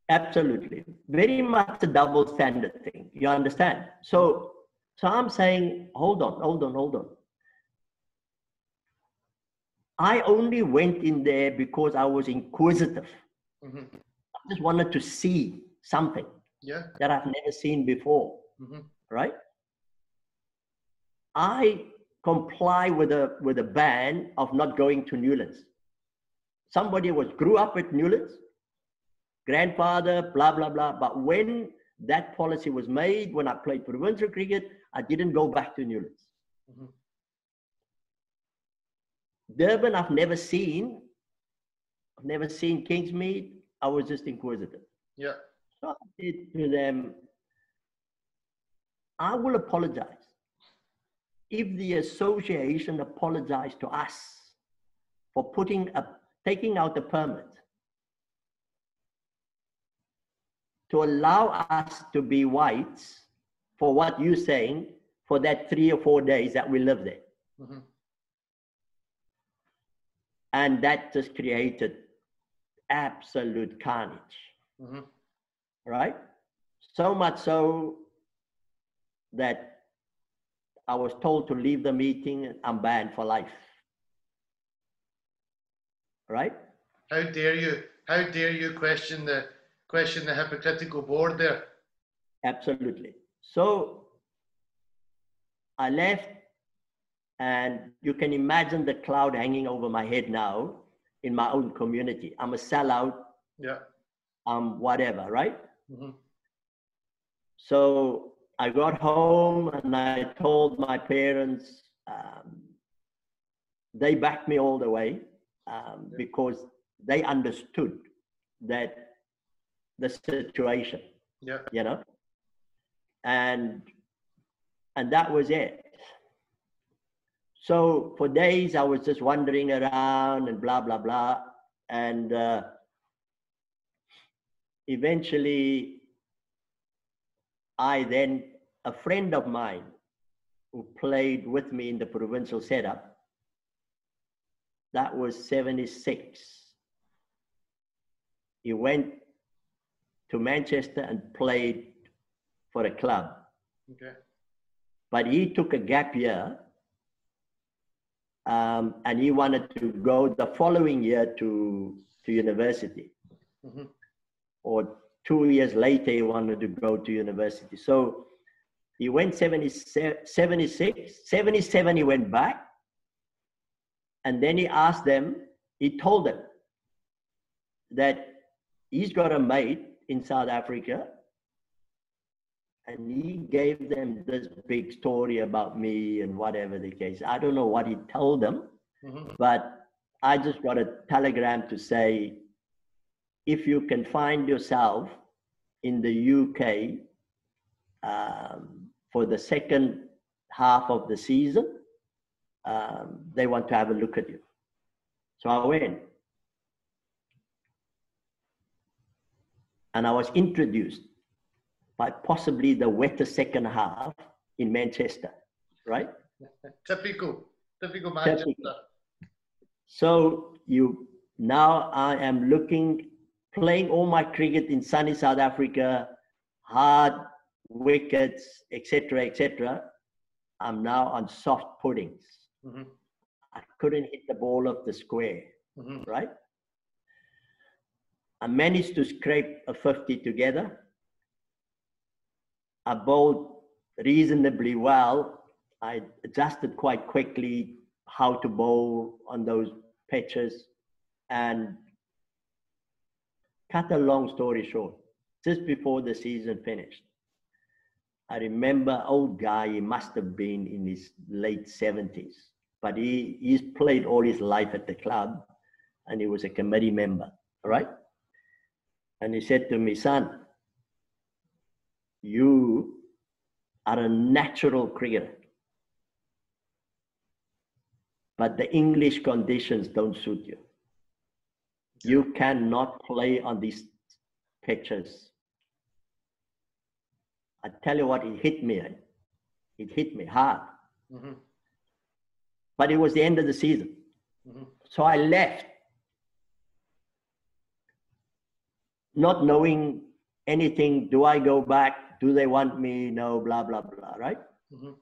Absolutely, very much a double standard thing. You understand? So, so I'm saying, hold on, hold on, hold on. I only went in there because I was inquisitive. Mm-hmm. I just wanted to see something yeah. that I've never seen before. Mm-hmm. Right? I comply with a with a ban of not going to Newlands somebody was grew up at Newlands, grandfather, blah, blah, blah. But when that policy was made, when I played provincial cricket, I didn't go back to Newlands. Mm-hmm. Durban, I've never seen. I've never seen Kingsmead. I was just inquisitive. Yeah. So I said to them, I will apologize. If the association apologized to us for putting a taking out the permit to allow us to be whites for what you're saying for that three or four days that we live there. Mm-hmm. And that just created absolute carnage. Mm-hmm. Right? So much so that I was told to leave the meeting, and I'm banned for life right? How dare you? How dare you question the question the hypocritical board there? Absolutely. So I left, and you can imagine the cloud hanging over my head now in my own community. I'm a sellout. Yeah. Um, whatever, right? Mm-hmm. So I got home and I told my parents. Um, they backed me all the way um, yeah. because they understood that the situation. Yeah. You know, and and that was it. So for days I was just wandering around and blah blah blah, and uh, eventually I then a friend of mine who played with me in the provincial setup that was 76. He went to Manchester and played for a club. Okay. But he took a gap year um, and he wanted to go the following year to, to university. Mm-hmm. Or two years later, he wanted to go to university. So he went 70, 76, 77, he went back. And then he asked them, he told them that he's got a mate in South Africa. And he gave them this big story about me and whatever the case. I don't know what he told them, mm-hmm. but I just got a telegram to say if you can find yourself in the UK um, for the second half of the season, um, they want to have a look at you. So I went. and I was introduced by possibly the wettest second half in Manchester, right? typical, typical Manchester. Typical. So you now I am looking, playing all my cricket in sunny South Africa, hard wickets, etc., etc. I'm now on soft puddings. Mm-hmm. I couldn't hit the ball off the square, mm-hmm. right? I managed to scrape a 50 together. Bowled reasonably well. I adjusted quite quickly how to bowl on those pitches. And cut a long story short, just before the season finished, I remember old guy, he must have been in his late 70s, but he, he's played all his life at the club and he was a committee member, right? And he said to me, son, you are a natural cricketer. But the English conditions don't suit you. You cannot play on these pitches. I tell you what, it hit me. It hit me hard. Mm-hmm. But it was the end of the season. Mm-hmm. So I left, not knowing anything. Do I go back? Do they want me? No, blah, blah, blah, right? Mm-hmm.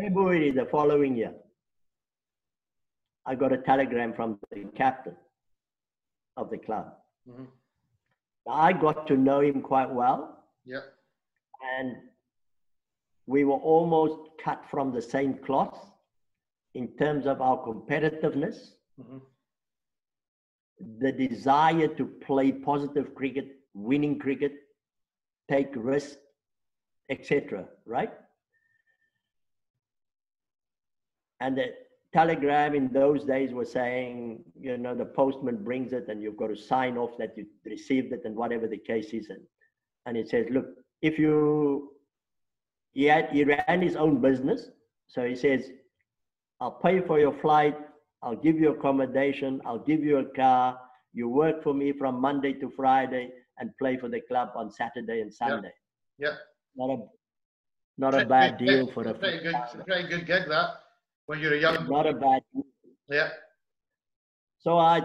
February the following year, I got a telegram from the captain of the club. Mm-hmm. I got to know him quite well. Yeah. And we were almost cut from the same cloth in terms of our competitiveness, mm-hmm. the desire to play positive cricket, winning cricket, take risks, etc. Right? And the telegram in those days was saying, you know, the postman brings it and you've got to sign off that you received it and whatever the case is. And, and it says, look, if you, he, had, he ran his own business. So he says, I'll pay for your flight. I'll give you accommodation. I'll give you a car. You work for me from Monday to Friday and play for the club on Saturday and Sunday. Yeah. yeah. Not a, not a bad deal for a pretty good, pretty good gig that when you're a young. Not a bad. Deal. Yeah. So I,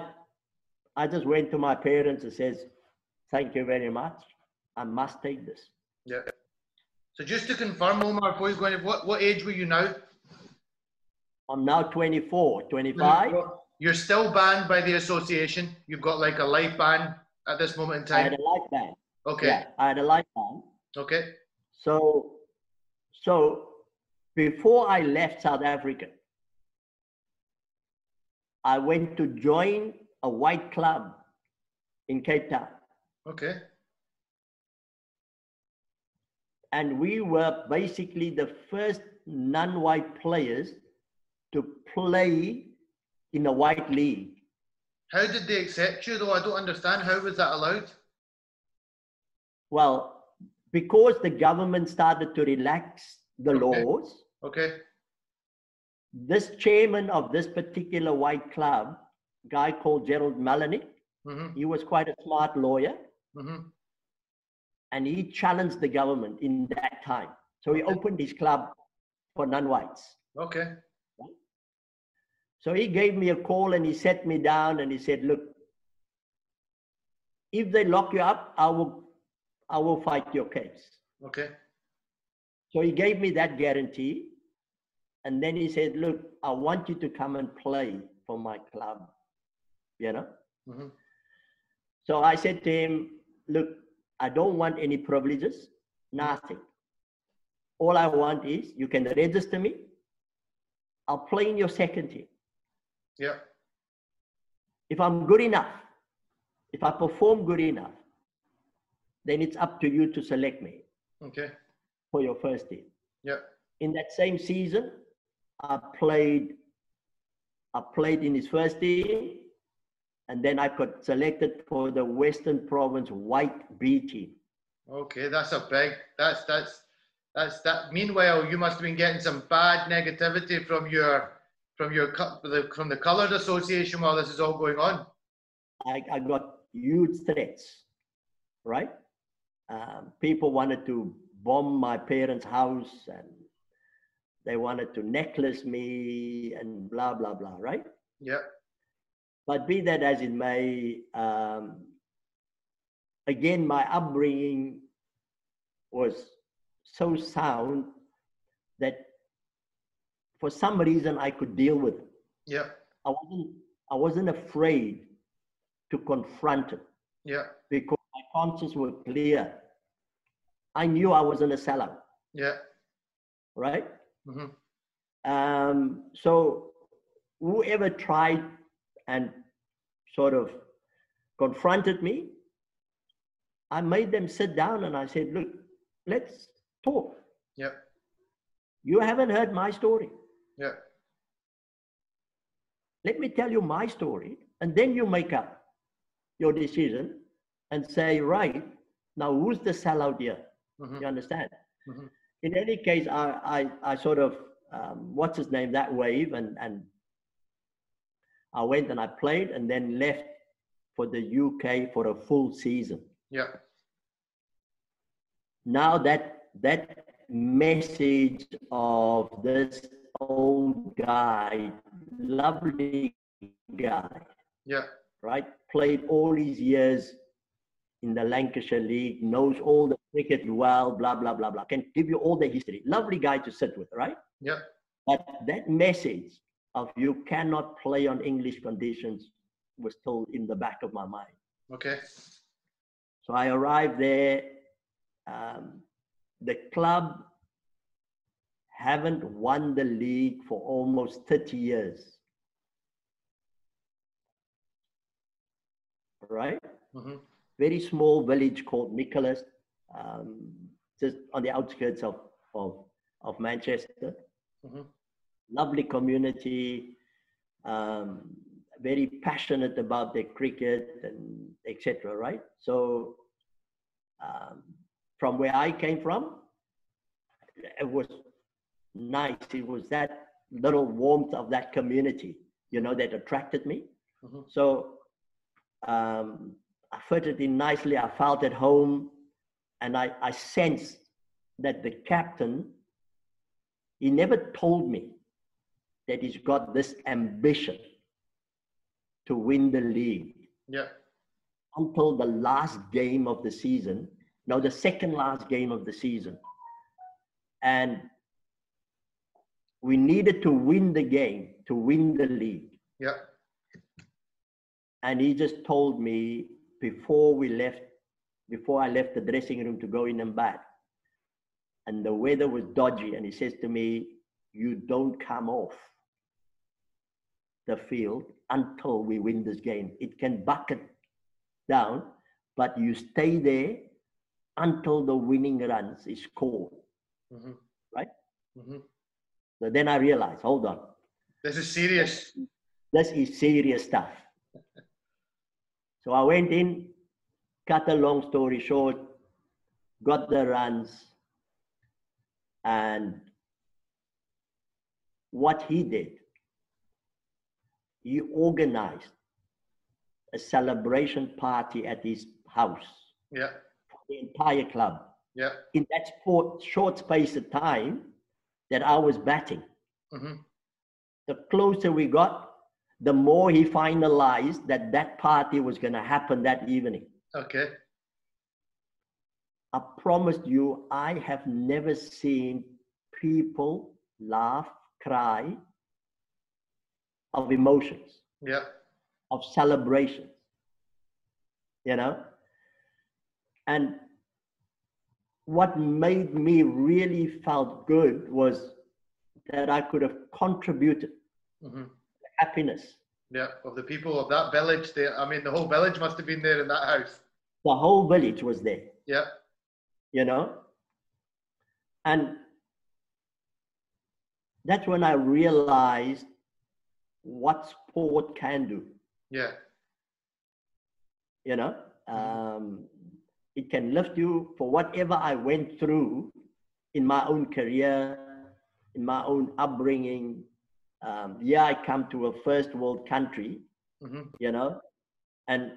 I just went to my parents and says, "Thank you very much. I must take this." Yeah. So just to confirm, Omar, before you go in, what, what age were you now? I'm now 24, 25. You're still banned by the association. You've got like a life ban at this moment in time. I had a life ban. Okay. Yeah, I had a life ban. Okay. So, so before I left South Africa, I went to join a white club in Cape Town. Okay and we were basically the first non-white players to play in a white league. How did they accept you though? I don't understand. How was that allowed? Well, because the government started to relax the okay. laws. Okay. This chairman of this particular white club, guy called Gerald Malinick, mm-hmm. he was quite a smart lawyer. Mm-hmm and he challenged the government in that time. So he opened his club for non-whites. Okay. So he gave me a call and he sat me down and he said, "Look, if they lock you up, I will, I will fight your case." Okay. So he gave me that guarantee, and then he said, "Look, I want you to come and play for my club." You know. Mm-hmm. So I said to him, "Look, I don't want any privileges, nothing. All I want is you can register me. I'll play in your second team. Yeah. If I'm good enough, if I perform good enough, then it's up to you to select me. Okay. For your first team. Yeah. In that same season, I played. I played in his first team and then I got selected for the Western Province White B team. Okay, that's a big. That's that's that's that. Meanwhile, you must have been getting some bad negativity from your from your from the Coloured Association while this is all going on. I, I got huge threats, right? Um, people wanted to bomb my parents' house and they wanted to necklace me and blah, blah, blah, right? Yeah. But be that as it may, um, again, my upbringing was so sound that for some reason I could deal with it. Yeah. I wasn't I wasn't afraid to confront it. Yeah. Because conscience was clear. I knew I wasn't a sellout. Yeah. Right? Mm-hmm. Um, so whoever tried and sort of confronted me, I made them sit down and I said, look, let's talk. Yeah. You haven't heard my story. Yeah. Let me tell you my story, and then you make up your decision and say, right, now who's the sellout here? Mm-hmm. You understand? Mm-hmm. In any case, I, I, I sort of, um, what's his name, that wave, and, and I went and I played and then left for the UK for a full season. Yeah. Now that that message of this old guy, lovely guy, Yeah. right? Played all these years in the Lancashire League, knows all the cricket well, blah, blah, blah, blah. Can give you all the history. Lovely guy to sit with, right? Yeah. But that message of you cannot play on English conditions was still in the back of my mind. Okay. So I arrived there. Um, the club haven't won the league for almost 30 years. Right? Mm-hmm. Very small village called Nicholas, um, just on the outskirts of, of, of Manchester. Mm-hmm. Lovely community, um, very passionate about their cricket and etc. Right? So um, from where I came from, it was nice. It was that little warmth of that community, you know, that attracted me. Mm-hmm. So um, I fitted in nicely. I felt at home, and I, I sensed that the captain, he never told me that he's got this ambition to win the league Yeah. until the last game of the season. No, the second last game of the season. And we needed to win the game to win the league. Yeah. And he just told me before we left, before I left the dressing room to go in and back, and the weather was dodgy, and he says to me, You don't come off the field until we win this game. It can bucket down, but you stay there until the winning runs is scored. Mm-hmm. Right? Mm-hmm. So then I realized, hold on, This is serious. this is serious stuff. So I went in, cut a long story short, got the runs, and what he did, he organized a celebration party at his house Yeah. for the entire club Yeah. in that short, short space of time that I was batting. Mm-hmm. The closer we got, the more he finalized that that party was going to happen that evening. Okay. I promised you, I have never seen people laugh, cry of emotions, Yeah. of celebrations, you know? And what made me really felt good was that I could have contributed Mm-hmm. Happiness. Yeah. Of the people of that village, they, I mean, the whole village must have been there in that house. The whole village was there. Yeah. you know and that's when i realized what sport can do Yeah. you know um, it can lift you for whatever i went through in my own career in my own upbringing um, yeah i come to a first world country Mm-hmm. you know and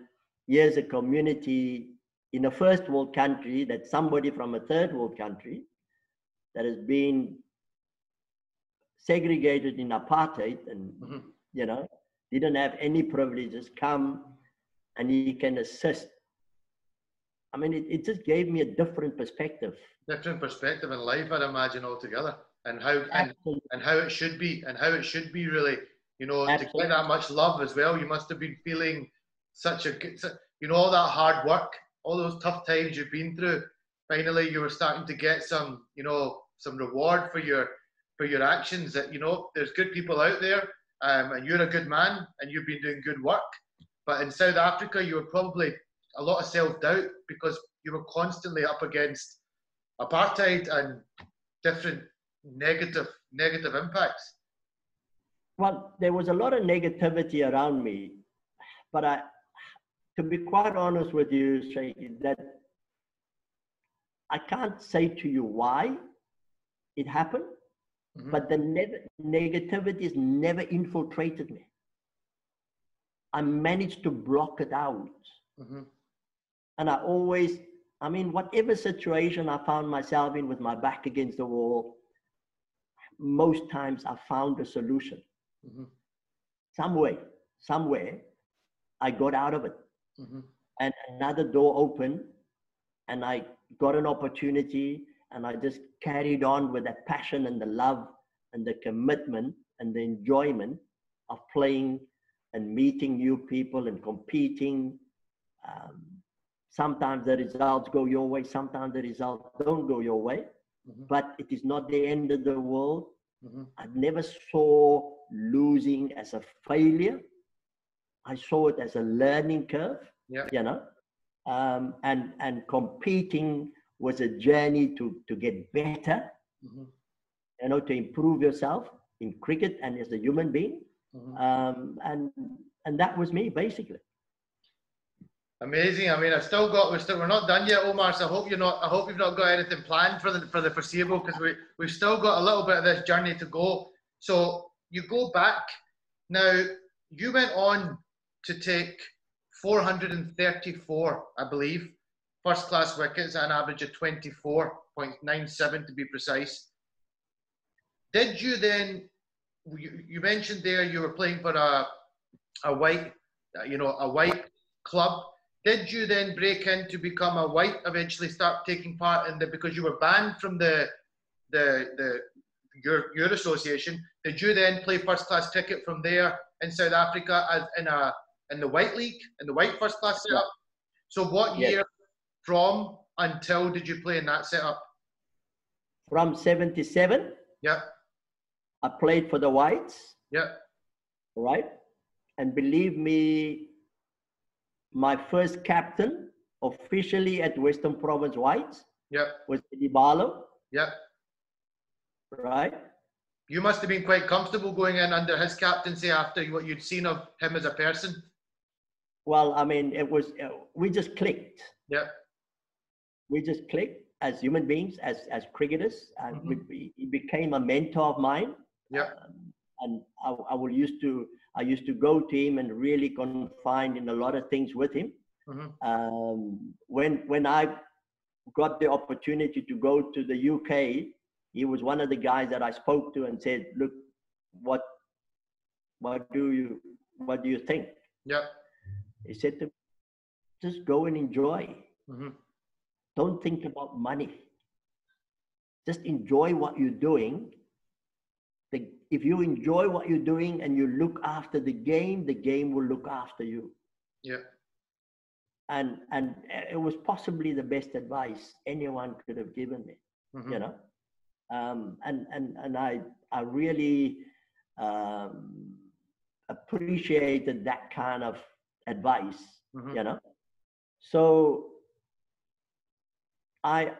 here's a community in a first world country that somebody from a third world country that has been segregated in apartheid and mm-hmm. you know didn't have any privileges come and he can assist i mean it, it just gave me a different perspective different perspective in life i'd imagine altogether and how and, and how it should be and how it should be really you know Absolutely. to get that much love as well. You must have been feeling such a you know all that hard work all those tough times you've been through. Finally you were starting to get some you know some reward for your for your actions that you know there's good people out there um, and you're a good man and you've been doing good work. But in south africa you were probably a lot of self-doubt because you were constantly up against apartheid and different negative negative impacts well there was a lot of negativity around me but i to be quite honest with you Shay, that i can't say to you why it happened mm-hmm. but the ne- negativity has never infiltrated me i managed to block it out mm-hmm. and i always i mean whatever situation i found myself in with my back against the wall most times I found a solution. Mm-hmm. Some way, somewhere, I got out of it. Mm-hmm. And another door opened, and I got an opportunity, and I just carried on with the passion and the love and the commitment and the enjoyment of playing and meeting new people and competing. Um, sometimes the results go your way, sometimes the results don't go your way mm-hmm. but it is not the end of the world. Mm-hmm. I never saw losing as a failure. I saw it as a learning curve. Yeah. You know, um, and and competing was a journey to to get better. Mm-hmm. You know, to improve yourself in cricket and as a human being. Mm-hmm. Um, and and that was me basically. Amazing. I mean, I've still got. We're still. We're not done yet, Omar. So I hope you're not. I hope you've not got anything planned for the for the foreseeable because we we've still got a little bit of this journey to go. So you go back. Now you went on to take 434, I believe, first class wickets, an average of 24.97 to be precise. Did you then? You, you mentioned there you were playing for a a white, you know, a white club did you then break in to become a white? Eventually, start taking part in the because you were banned from the the the your your association. Did you then play first class cricket from there in South Africa as in a in the white league in the white first class setup? So what yes. year from until did you play in that setup? From seventy seven. Yeah. I played for the whites. Yeah. Right. And believe me, my first captain officially at Western Province Whites yeah. was Eddie Barlow. Yeah. Right. You must have been quite comfortable going in under his captaincy after what you'd seen of him as a person. Well, I mean, it was, uh, we just clicked. Yeah. We just clicked as human beings, as, as cricketers. And mm-hmm. we, he became a mentor of mine. Yeah. Um, and I, I will used to I used to go to him and really confide in a lot of things with him. Mm-hmm. Um, when when I got the opportunity to go to the UK, he was one of the guys that I spoke to and said, "Look, what what do you what do you think?" Yeah. He said to me, "Just go and enjoy. Mm-hmm. Don't think about money. Just enjoy what you're doing if you enjoy what you're doing and you look after the game, the game will look after you. Yeah. And and it was possibly the best advice anyone could have given me. Mm-hmm. You know, um, and and and I I really um, appreciated that kind of advice. Mm-hmm. You know, so I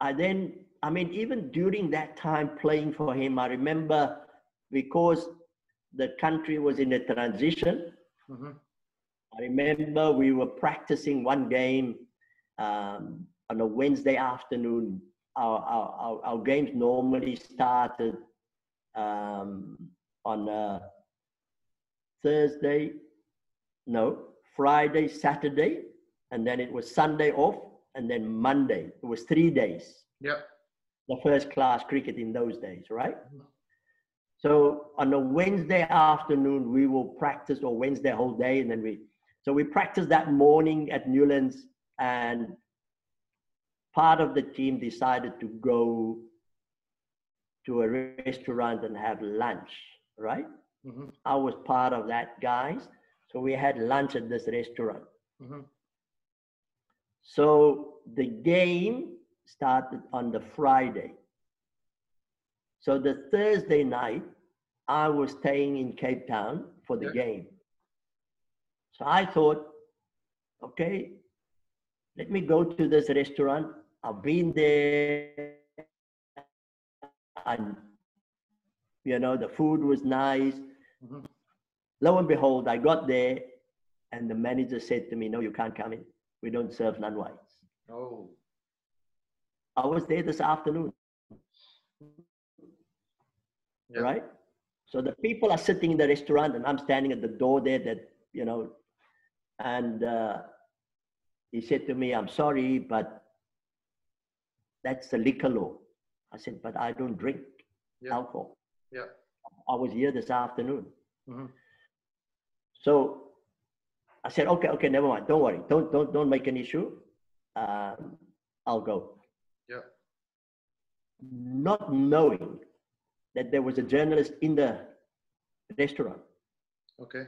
I then I mean, even during that time playing for him, I remember because the country was in a transition. Mm-hmm. I remember we were practicing one game um, on a Wednesday afternoon. Our, our, our, games normally started um, on a Thursday, no, Friday, Saturday, and then it was Sunday off, and then Monday. It was three days. Yep. The first class cricket in those days, right? So on a Wednesday afternoon, we will practice, or Wednesday whole day, and then we. So we practice that morning at Newlands, and part of the team decided to go to a restaurant and have lunch, right? Mm-hmm. I was part of that, guys. So we had lunch at this restaurant. Mm-hmm. So the game started on the Friday. So the Thursday night, I was staying in Cape Town for the yeah. game. So I thought, okay, let me go to this restaurant. I've been there. And, you know, the food was nice. Mm-hmm. Lo and behold, I got there and the manager said to me, no, you can't come in. We don't serve non-whites. Oh. I was there this afternoon. Yeah. Right? So the people are sitting in the restaurant and I'm standing at the door there that, you know, and uh, he said to me, I'm sorry, but that's the liquor law. I said, but I don't drink yeah. alcohol. Yeah. I was here this afternoon. Mm-hmm. So I said, okay, okay, never mind. Don't worry. Don't don't don't make an issue. Um, I'll go. Yeah. Not knowing that there was a journalist in the restaurant. Okay.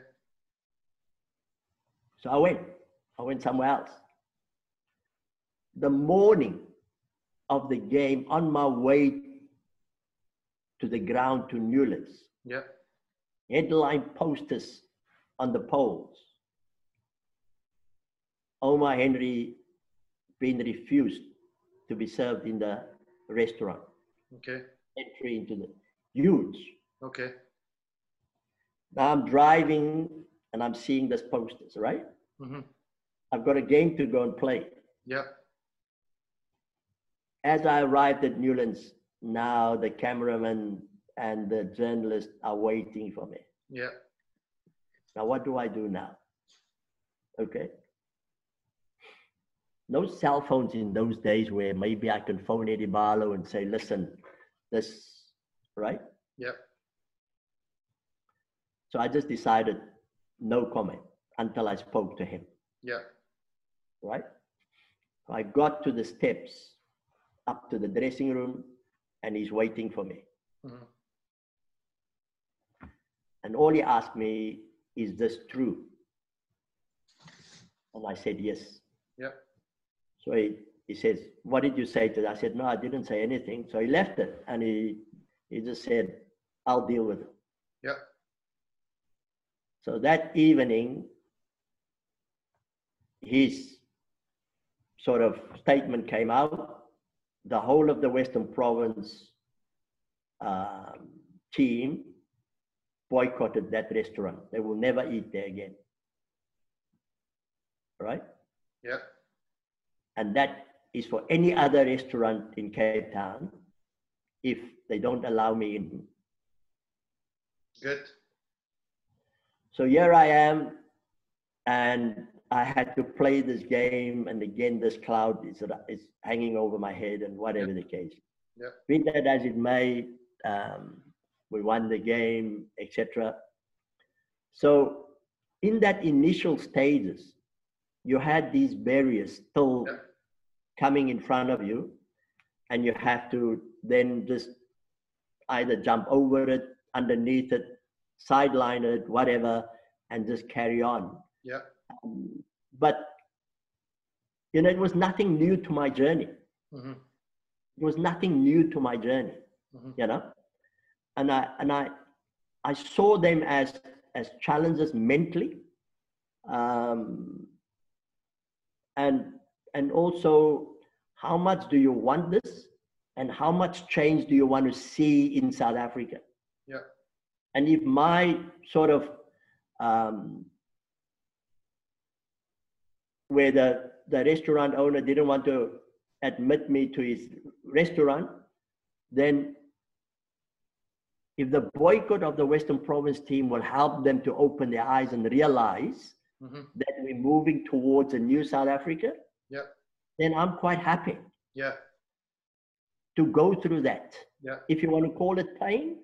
So I went. I went somewhere else. The morning of the game, on my way to the ground to Newlands. Yeah. Headline posters on the poles. Omar Henry being refused to be served in the restaurant. Okay. Entry into the huge. Okay. Now I'm driving and I'm seeing these posters, right? Mm-hmm. I've got a game to go and play. Yeah. As I arrived at Newlands, now the cameraman and the journalist are waiting for me. Yeah. Now, what do I do now? Okay. No cell phones in those days where maybe I can phone Eddie Barlow and say, listen, this, right? Yeah. So I just decided no comment until I spoke to him. Yeah. Right? So I got to the steps up to the dressing room and he's waiting for me. Mm-hmm. And all he asked me, is this true? And I said, yes. Yeah. So he, he says, what did you say to that? I said, no, I didn't say anything. So he left it and he, he just said, I'll deal with it. Yeah. So that evening, his sort of statement came out. The whole of the Western Province um, team boycotted that restaurant. They will never eat there again. Right? Yeah. And that is for any other restaurant in Cape Town if they don't allow me in. Good. So here I am, and I had to play this game, and again, this cloud is, is hanging over my head, and whatever the case. Yeah. Be that as it may, um, we won the game, etc. So in that initial stages, you had these barriers still yeah. coming in front of you, and you have to then just either jump over it, underneath it, sideline it, whatever, and just carry on. Yeah. Um, but you know, it was nothing new to my journey. Mm-hmm. It was nothing new to my journey. Mm-hmm. You know, and I and I I saw them as as challenges mentally, um, and and also how much do you want this, and how much change do you want to see in South Africa? Yeah. And if my sort of um, where the the restaurant owner didn't want to admit me to his restaurant, then if the boycott of the Western Province team will help them to open their eyes and realize mm-hmm. that we're moving towards a new South Africa, yeah. then I'm quite happy. Yeah. To go through that. Yeah. If you want to call it pain,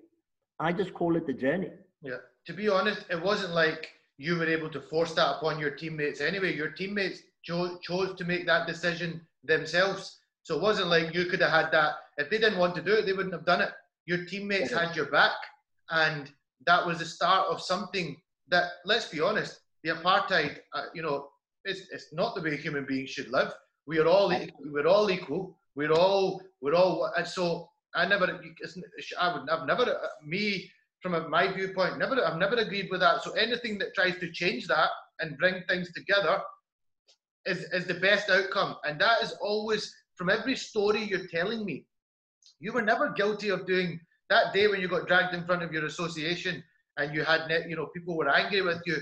I just call it the journey. Yeah. To be honest, it wasn't like you were able to force that upon your teammates anyway. Your teammates cho- chose to make that decision themselves. So it wasn't like you could have had that. If they didn't want to do it, they wouldn't have done it. Your teammates had your back. And that was the start of something that, let's be honest, the apartheid, uh, you know, it's, it's not the way human beings should live. We are all we're all equal. We're all we're all and so I never I would have never uh, me from my viewpoint never I've never agreed with that. So anything that tries to change that and bring things together is is the best outcome. And that is always from every story you're telling me. You were never guilty of doing that day when you got dragged in front of your association and you had you know people were angry with you.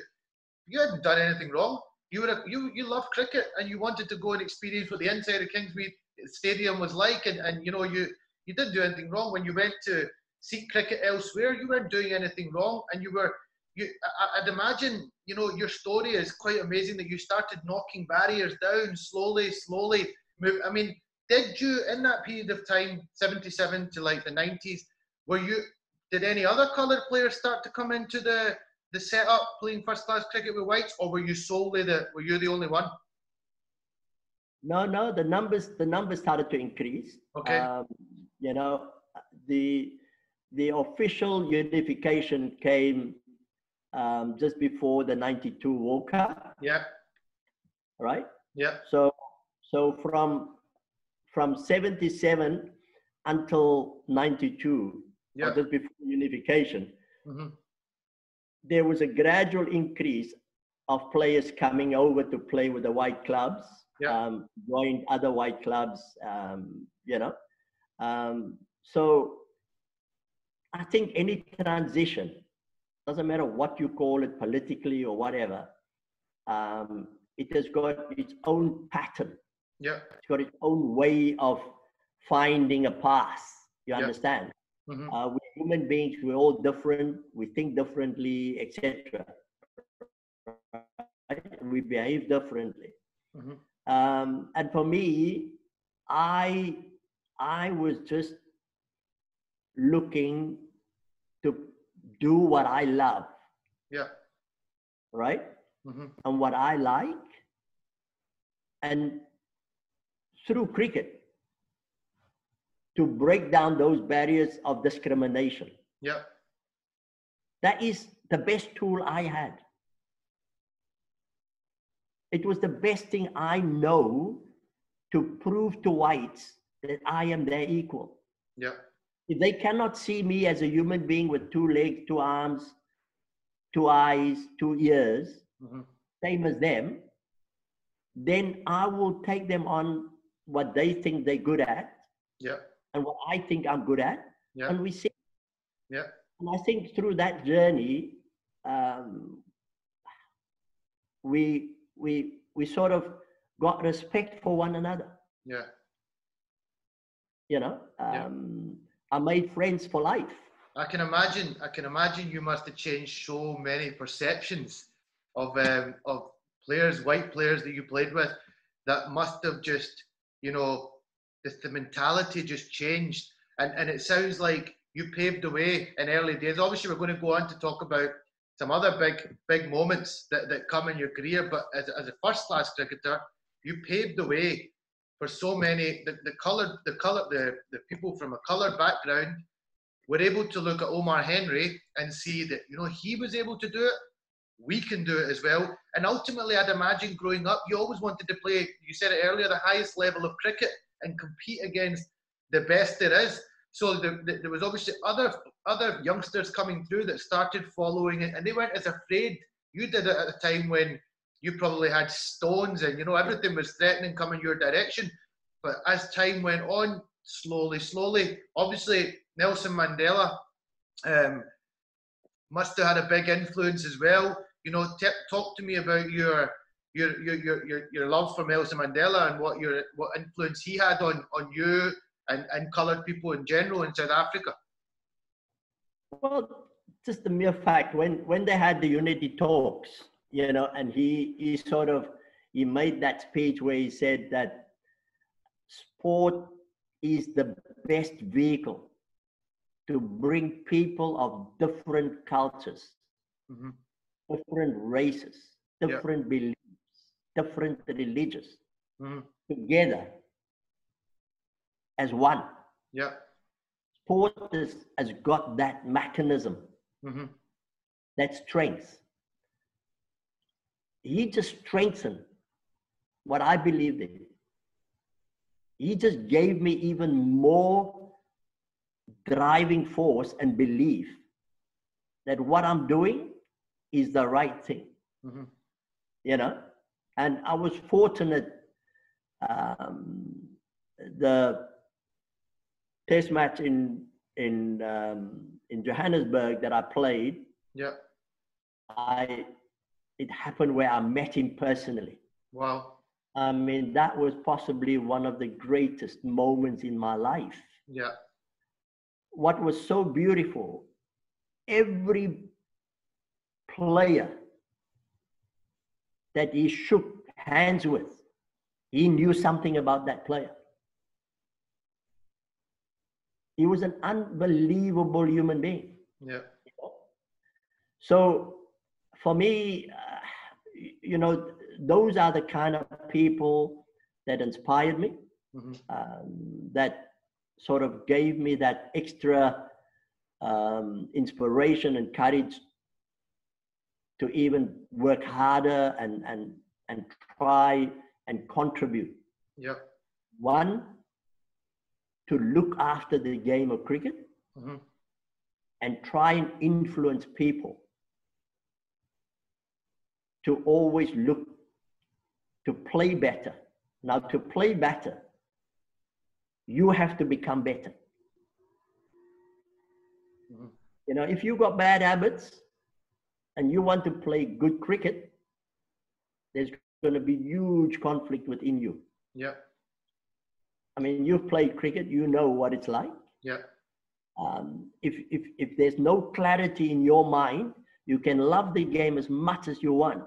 You hadn't done anything wrong you were a, you you love cricket and you wanted to go and experience what the inside of Kingsmead Stadium was like, and, and you know you you didn't do anything wrong when you went to seek cricket elsewhere. You weren't doing anything wrong, and you were you. I, I'd imagine you know your story is quite amazing that you started knocking barriers down slowly, slowly. Move. I mean, did you in that period of time, '77 to like the '90s, were you? Did any other coloured players start to come into the the setup playing first class cricket with whites, or were you solely the were you the only one? No, no. The numbers the numbers started to increase. Okay. Um, you know, the the official unification came um, just before the '92 World Cup. Yeah. Right. Yeah. So so from from 77 until 92 yeah. just before unification mm-hmm there was a gradual increase of players coming over to play with the white clubs, yeah. um, joined other white clubs, um, you know. Um, so I think any transition, doesn't matter what you call it politically or whatever, um, it has got its own pattern. Yeah. It's got its own way of finding a path. You yeah. understand? Mm-hmm. Uh, we're human beings. We're all different. We think differently, etc. We behave differently. Mm-hmm. Um, and for me, I I was just looking to do what I love. Yeah. Right. Mm-hmm. And what I like, and through cricket, to break down those barriers of discrimination. Yeah. That is the best tool I had. It was the best thing I know to prove to whites that I am their equal. Yeah. If they cannot see me as a human being with two legs, two arms, two eyes, two ears, mm-hmm. same as them, then I will take them on what they think they're good at. Yeah and what I think I'm good at, yeah. and we see. Yeah. And I think through that journey, um, we we we sort of got respect for one another. Yeah. You know, um, yeah. I made friends for life. I can imagine. I can imagine you must have changed so many perceptions of um, of players, white players that you played with, that must have just, you know, the, the mentality just changed. And, and it sounds like you paved the way in early days. Obviously, we're going to go on to talk about some other big big moments that, that come in your career. But as, as a first class cricketer, you paved the way for so many. The, the coloured the colour the, the people from a coloured background were able to look at Omar Henry and see that you know he was able to do it. We can do it as well. And ultimately, I'd imagine growing up, you always wanted to play. You said it earlier, the highest level of cricket and compete against the best there is. So the, the, there was obviously other other youngsters coming through that started following it, and they weren't as afraid. You did it at a time when you probably had stones and you know everything was threatening coming your direction. But as time went on, slowly, slowly, obviously Nelson Mandela um, must have had a big influence as well. You know, t- talk to me about your your your your your love for Nelson Mandela and what your what influence he had on on you and and coloured people in general in South Africa. Well, just the mere fact when when they had the unity talks you know, and he he sort of he made that speech where he said that sport is the best vehicle to bring people of different cultures, mm-hmm. different races, different yeah. beliefs, different religions mm-hmm. together as one. Yeah. Sport is, has got that mechanism, mm-hmm. that strength. He just strengthened what I believed in. He just gave me even more driving force and belief that what I'm doing is the right thing. Mm-hmm. You know, and I was fortunate. Um, the test match in in um, in Johannesburg that I played. Yeah. I it happened where I met him personally. Wow. I mean, that was possibly one of the greatest moments in my life. Yeah. What was so beautiful, every player that he shook hands with, he knew something about that player. He was an unbelievable human being. Yeah. So for me, uh, you know, those are the kind of people that inspired me, mm-hmm. um, that sort of gave me that extra um, inspiration and courage to even work harder and and and try and contribute. Yeah. One, to look after the game of cricket mm-hmm. and try and influence people to always look to play better. Now, to play better, you have to become better. Mm-hmm. You know, if you've got bad habits and you want to play good cricket, there's going to be huge conflict within you. Yeah. I mean, you've played cricket, you know what it's like. Yeah. Um, if, if, if there's no clarity in your mind, you can love the game as much as you want.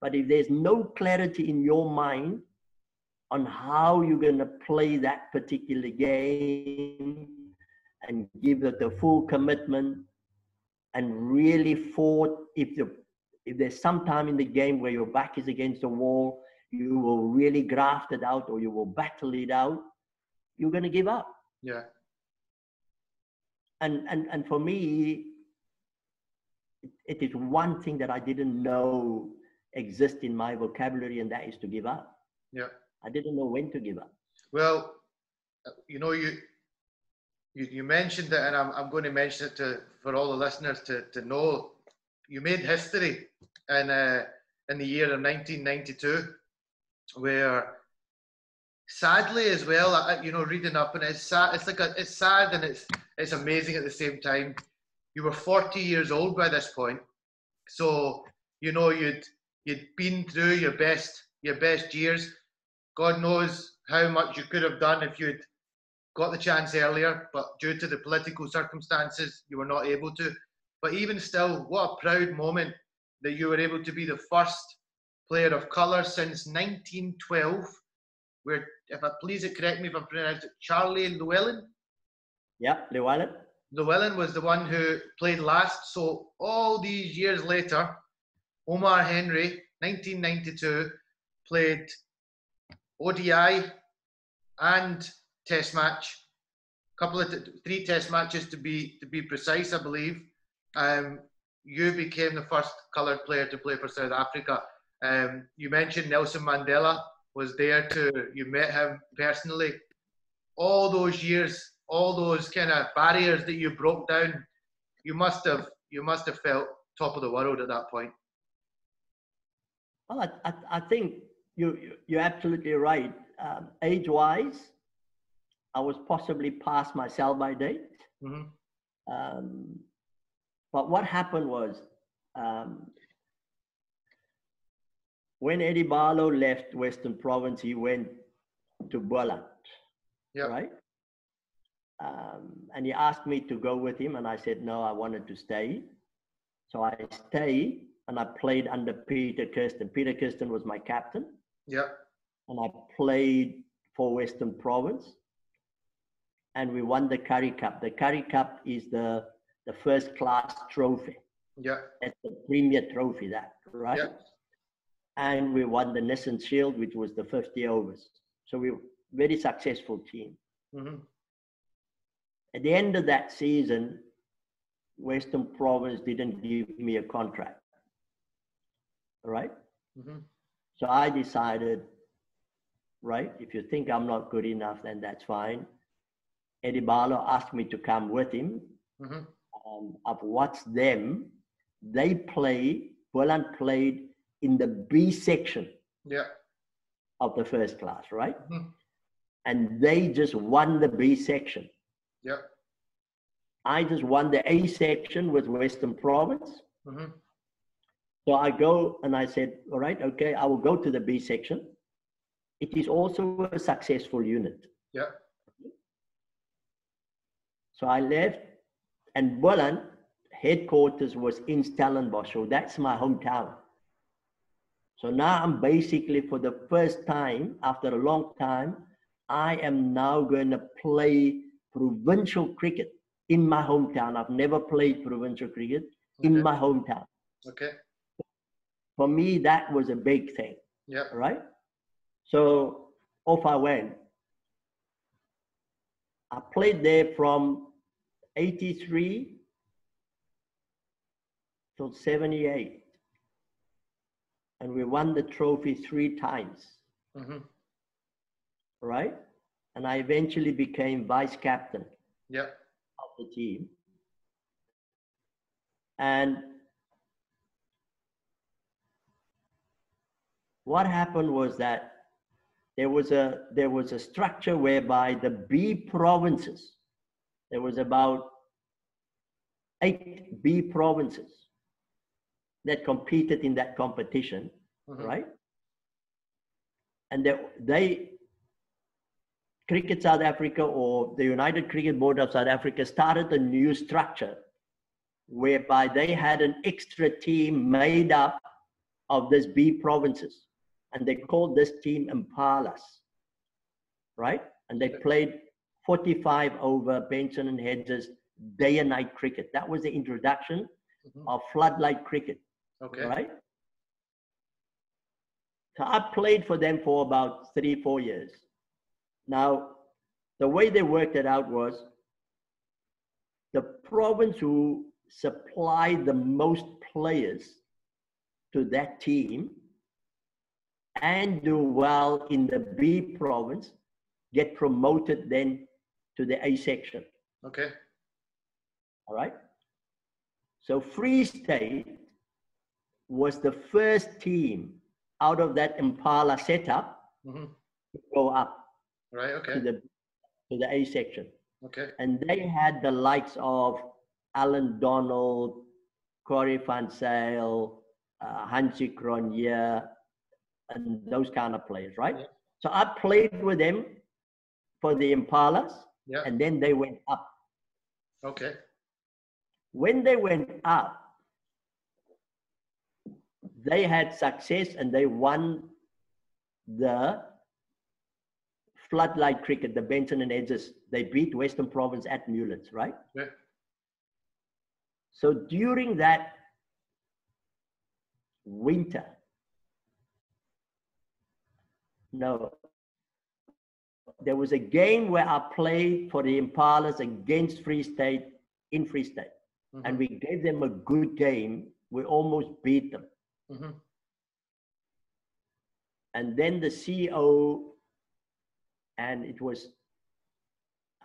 But if there's no clarity in your mind on how you're going to play that particular game and give it the full commitment and really fought, if, the, if there's some time in the game where your back is against the wall, you will really graft it out or you will battle it out, you're going to give up. Yeah. And, and, and for me, it is one thing that I didn't know exist in my vocabulary, and that is to give up. Yeah. I didn't know when to give up. Well, you know, you you, you mentioned it, and I'm, I'm going to mention it to for all the listeners to, to know. You made history in uh, in the year of 1992, where sadly as well, you know, reading up and it's sad. It's like a, it's sad and it's it's amazing at the same time. You were 40 years old by this point, so you know you'd you'd been through your best your best years. God knows how much you could have done if you'd got the chance earlier, but due to the political circumstances, you were not able to. But even still, what a proud moment that you were able to be the first player of colour since 1912, where, if I please it, correct me if I'm pronouncing it, Charlie Llewellyn? Yeah, Llewellyn. Llewellyn was the one who played last. So all these years later, Omar Henry, 1992, played ODI and Test match, A couple of t- three Test matches to be to be precise, I believe. Um, you became the first coloured player to play for South Africa. Um, you mentioned Nelson Mandela was there to you met him personally. All those years, all those kind of barriers that you broke down, you must have you must have felt top of the world at that point. Well, I, I, I think you, you, are absolutely right. Um, age wise, I was possibly past my sell by date. Mm-hmm. Um, but what happened was um, when Eddie Barlow left Western Province, he went to Boland, yep. right? Um, and he asked me to go with him, and I said no, I wanted to stay. So I stayed and I played under Peter Kirsten. Peter Kirsten was my captain. Yeah. And I played for Western Province. And we won the Currie Cup. The Currie Cup is the, the first class trophy. Yeah. That's the premier trophy, that, right? Yeah. And we won the Nissan Shield, which was the 50 overs. So we were very successful team. Mm-hmm. At the end of that season, Western Province didn't give me a contract. Right? Mm-hmm. So I decided, right, if you think I'm not good enough, then that's fine. Eddie Barlow asked me to come with him. Mm-hmm. Um, I've watched them. They play, Boland played in the B section yeah. of the first class, right? Mm-hmm. And they just won the B section. Yeah. I just won the A section with Western Province. Mm-hmm. So I go and I said, all right, okay, I will go to the B section. It is also a successful unit. Yeah. So I left, and Boland headquarters was in Stellenbosch. So that's my hometown. So now I'm basically, for the first time, after a long time, I am now going to play provincial cricket in my hometown. I've never played provincial cricket okay. in my hometown. Okay. For me, that was a big thing. Yeah. Right? So off I went. I played there from 83 till 78. And we won the trophy three times. Mm-hmm. Right? And I eventually became vice captain yeah. of the team. And what happened was that there was a there was a structure whereby the B provinces, there was about eight B provinces that competed in that competition, mm-hmm. right? And they, they Cricket South Africa or the United Cricket Board of South Africa started a new structure whereby they had an extra team made up of these B provinces. And they called this team Impalas, right? And they played 45 over Benson and Hedges day and night cricket. That was the introduction mm-hmm. of floodlight cricket. Okay. Right? So I played for them for about three, four years. Now, the way they worked it out was the province who supplied the most players to that team and do well in the B province get promoted then to the A section. Okay. All right. So Free State was the first team out of that Impala setup mm-hmm. to go up Right. Okay. To the to the A section. Okay. And they had the likes of Allan Donald, Corrie Zyl, uh, Hansie Cronje, and those kind of players, right? Yeah. So I played with them for the Impalas, yeah. and then they went up. Okay. When they went up, they had success and they won the floodlight cricket, the Benson and Hedges. they beat Western Province at Newlands, right? Yeah. So during that winter, no, there was a game where I played for the Impalas against Free State in Free State. Mm-hmm. And we gave them a good game. We almost beat them. Mm-hmm. And then the CEO and it was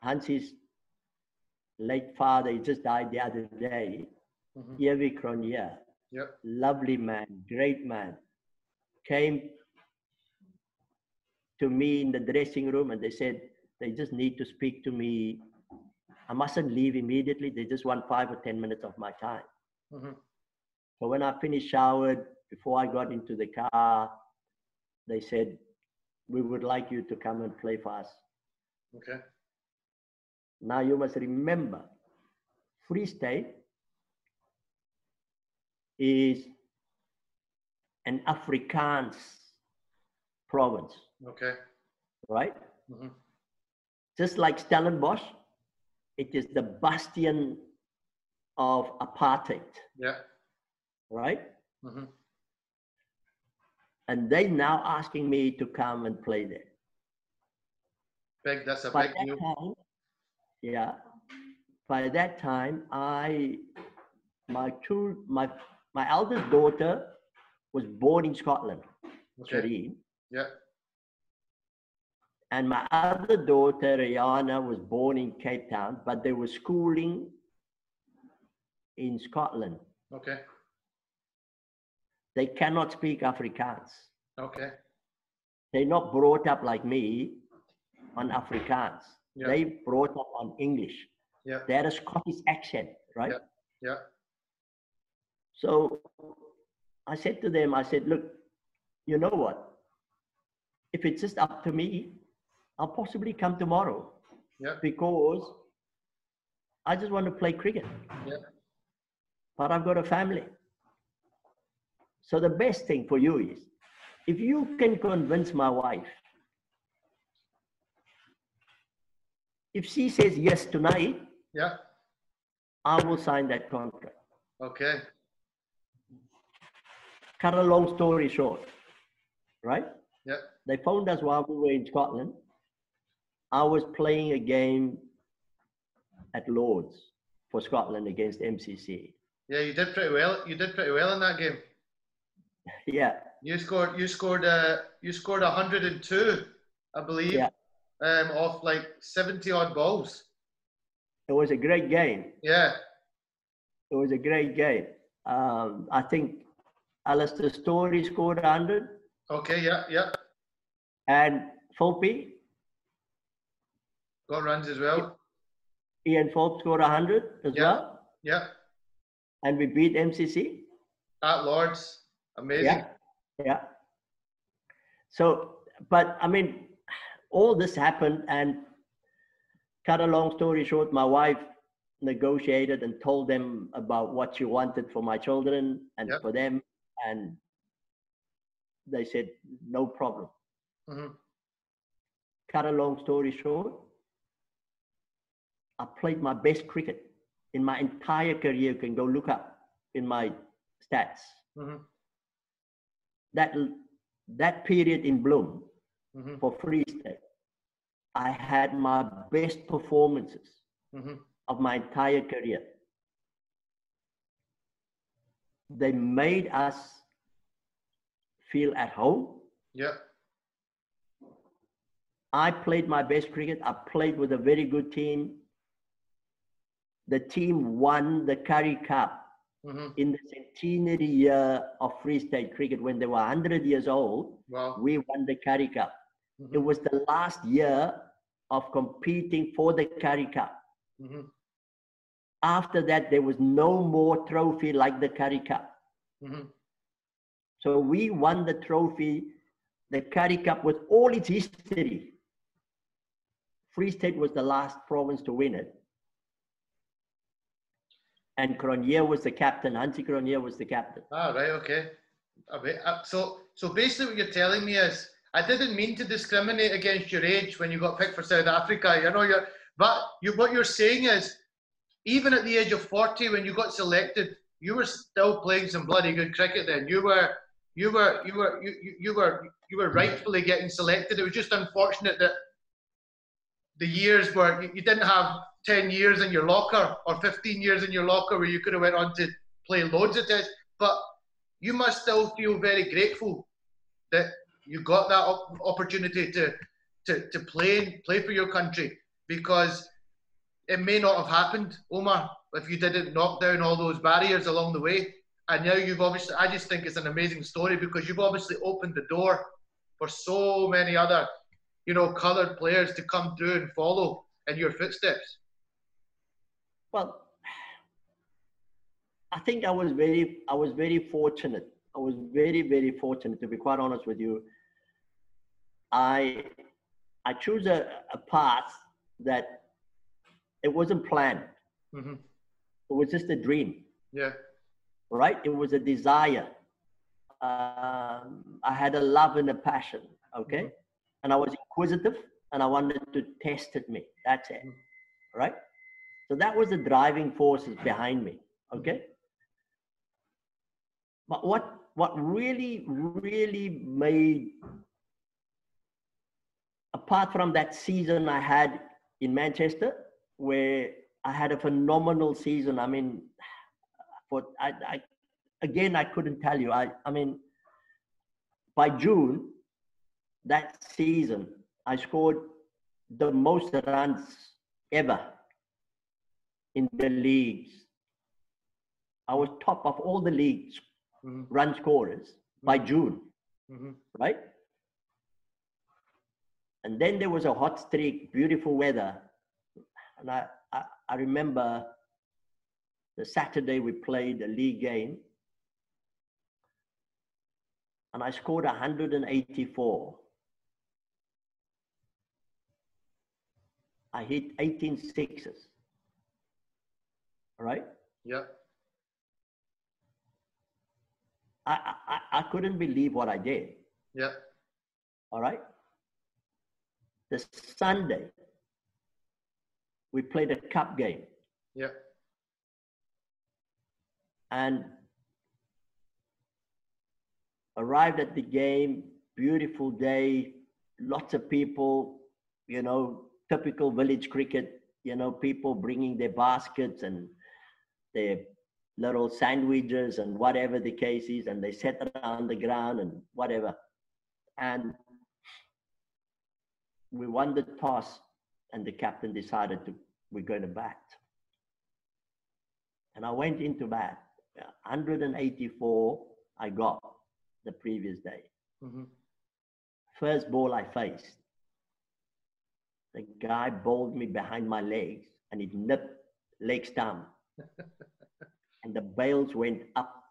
Hansie's late father. He just died the other day. Mm-hmm. Cronje. Yep. Lovely man, great man. Came to me in the dressing room and they said they just need to speak to me. I mustn't leave immediately. They just want five or 10 minutes of my time. Mm-hmm. So when I finished showered, before I got into the car, they said, we would like you to come and play for us. Okay. Now you must remember, Free State is an Afrikaans province. Okay. Right? Mm-hmm. Just like Stellenbosch, it is the bastion of apartheid. Yeah. Right? Mm-hmm. And they now asking me to come and play there. Big, that's a by big that time, Yeah. By that time, I, my two, my, my eldest daughter was born in Scotland, okay. Yeah. And my other daughter, Rihanna, was born in Cape Town, but they were schooling in Scotland. Okay. They cannot speak Afrikaans. Okay. They're not brought up like me on Afrikaans. Yeah. They brought up on English. Yeah. They had a Scottish accent, right? Yeah. yeah. So I said to them, I said, look, you know what? If it's just up to me, I'll possibly come tomorrow. Yeah. Because I just want to play cricket. Yeah. But I've got a family. So the best thing for you is if you can convince my wife, if she says yes tonight, yeah, I will sign that contract. Okay. Cut a long story short, right? Yeah. They phoned us while we were in Scotland. I was playing a game at Lords for Scotland against MCC. Yeah, you did pretty well. You did pretty well in that game. Yeah. You scored. You scored. Uh, you scored 102, I believe. Yeah. Um, off like 70 odd balls. It was a great game. Yeah. It was a great game. Um, I think Alistair Storie scored 100. Okay. Yeah. Yeah. And Philpy. Got runs as well. Ian Philp scored 100 as yeah. well. Yeah. And we beat MCC. At Lords. Amazing. Yeah. Yeah. So, but I mean, all this happened, and cut a long story short, my wife negotiated and told them about what she wanted for my children and yep. for them, and they said no problem. Mm-hmm. Cut a long story short, I played my best cricket in my entire career. You can go look up in my stats. Mm-hmm. That that period in Bloem mm-hmm. for Free State, I had my best performances mm-hmm. of my entire career. They made us feel at home. Yeah. I played my best cricket. I played with a very good team. The team won the Currie Cup mm-hmm. in the centenary year of Free State cricket when they were 100 years old. Wow. We won the Currie Cup. Mm-hmm. It was the last year of competing for the Currie Cup. Mm-hmm. After that, there was no more trophy like the Currie Cup. Mm-hmm. So we won the trophy, the Currie Cup, with all its history. Free State was the last province to win it. And Cronje was the captain. Hansie Cronje was the captain. Ah, right, okay. Uh, so, so basically, what you're telling me is, I didn't mean to discriminate against your age when you got picked for South Africa. You know, you're, but you, what you're saying is, even at the age of 40, when you got selected, you were still playing some bloody good cricket. Then you were, you were, you were, you, you were, you were rightfully getting selected. It was just unfortunate that the years were you didn't have 10 years in your locker or 15 years in your locker where you could have went on to play loads of tests. But you must still feel very grateful that you got that opportunity to, to, to play play for your country because it may not have happened, Omar, if you didn't knock down all those barriers along the way. And now you've obviously, I just think it's an amazing story because you've obviously opened the door for so many other, you know, coloured players to come through and follow in your footsteps. Well, I think I was very, I was very fortunate. I was very, very fortunate to be quite honest with you. I, I chose a, a path that it wasn't planned. Mm-hmm. It was just a dream. Yeah. Right? It was a desire. um, I had a love and a passion, okay? Mm-hmm. And I was inquisitive and I wanted to test it me. That's it, mm-hmm. right? So that was the driving forces behind me, okay? But what what really, really made apart from that season I had in Manchester, where I had a phenomenal season. I mean, for I, I again I couldn't tell you. I I mean, by June that season, I scored the most runs ever in the leagues. I was top of all the leagues mm-hmm. run scorers mm-hmm. by June, mm-hmm. right? And then there was a hot streak, beautiful weather. And I, I, I remember the Saturday we played a league game. And I scored 184. I hit 18 sixes. All right? Yeah. I, I, I couldn't believe what I did. Yeah. All right. The Sunday, we played a cup game. Yeah. And arrived at the game, beautiful day, lots of people, you know, typical village cricket, you know, people bringing their baskets and their little sandwiches and whatever the case is, and they sat around the ground and whatever. And we won the toss, and the captain decided to we're going to bat. And I went into bat. 184 I got the previous day. Mm-hmm. First ball I faced, the guy bowled me behind my legs and it nipped leg stump. And the bails went up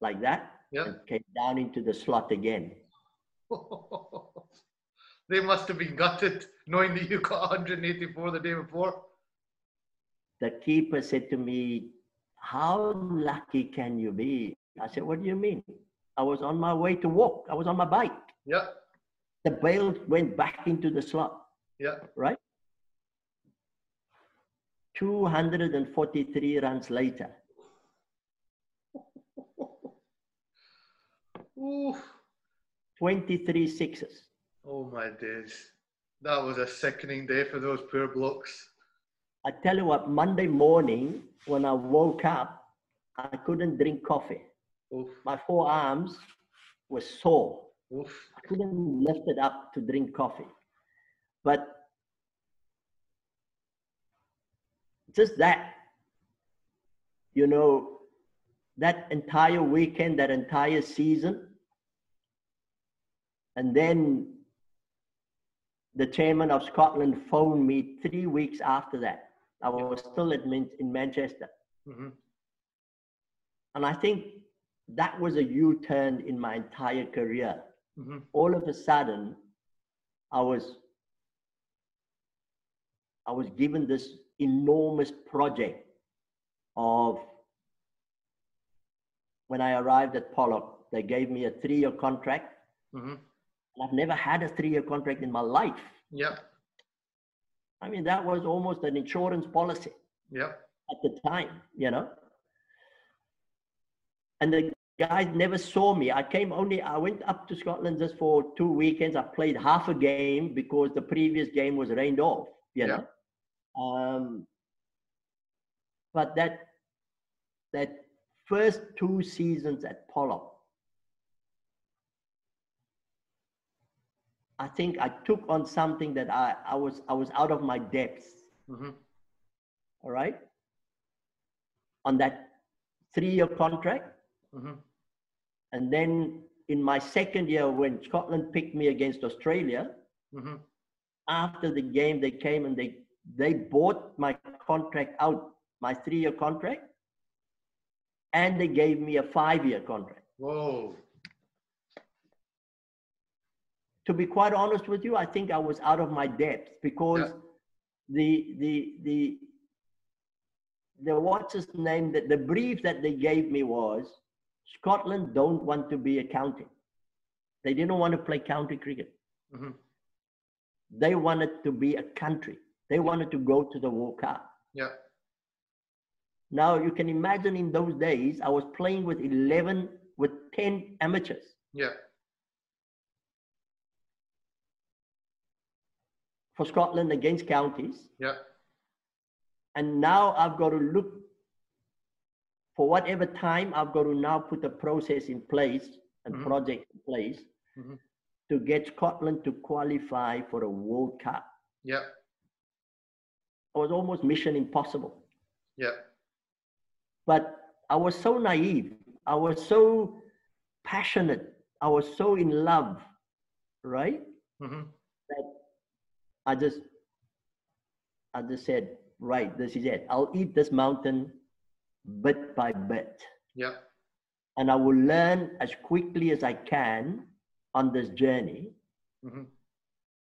like that and came down into the slot again. they must have been gutted knowing that you got 184 the day before. The keeper said to me, How lucky can you be? I said, What do you mean? I was on my way to walk, I was on my bike. Yeah. The bail went back into the slot. Yeah. Right? 243 runs later, Oof. 23 sixes. Oh my days. That was a sickening day for those poor blokes. I tell you what, Monday morning when I woke up, I couldn't drink coffee. Oof. My forearms were sore. Oof. I couldn't lift it up to drink coffee. But just that, you know, that entire weekend, that entire season. And then the chairman of Scotland phoned me three weeks after that. I was still in Manchester. Mm-hmm. And I think that was a U turn in my entire career. Mm-hmm. All of a sudden, I was I was given this enormous project of when I arrived at Poloc, they gave me a three-year contract. Mm-hmm. I've never had a three-year contract in my life. Yeah. I mean, that was almost an insurance policy. Yeah. At the time, you know. And the guys never saw me. I came only. I went up to Scotland just for two weekends. I played half a game because the previous game was rained off. You yeah. know. Um, but that that first two seasons at Poloc, I think I took on something that I, I was I was out of my depths. Mm-hmm. All right. On that three-year contract. Mm-hmm. And then in my second year, when Scotland picked me against Australia, mm-hmm. after the game, they came and they they bought my contract out, my three-year contract, and they gave me a five-year contract. Whoa. To be quite honest with you, I think I was out of my depth because yeah. the the the the what's his name that the brief that they gave me was Scotland don't want to be a county. They didn't want to play county cricket. Mm-hmm. They wanted to be a country. They wanted to go to the World Cup. Yeah. Now you can imagine in those days, I was playing with 11, with 10 amateurs. Yeah. For Scotland against counties. Yeah. And now I've got to look for whatever time I've got to now put a process in place and mm-hmm. project in place mm-hmm. to get Scotland to qualify for a World Cup. Yeah. It was almost mission impossible. Yeah. But I was so naive. I was so passionate. I was so in love, right? Mm-hmm. That I just, I just said, right, this is it. I'll eat this mountain bit by bit. Yeah. And I will learn as quickly as I can on this journey. Mm-hmm.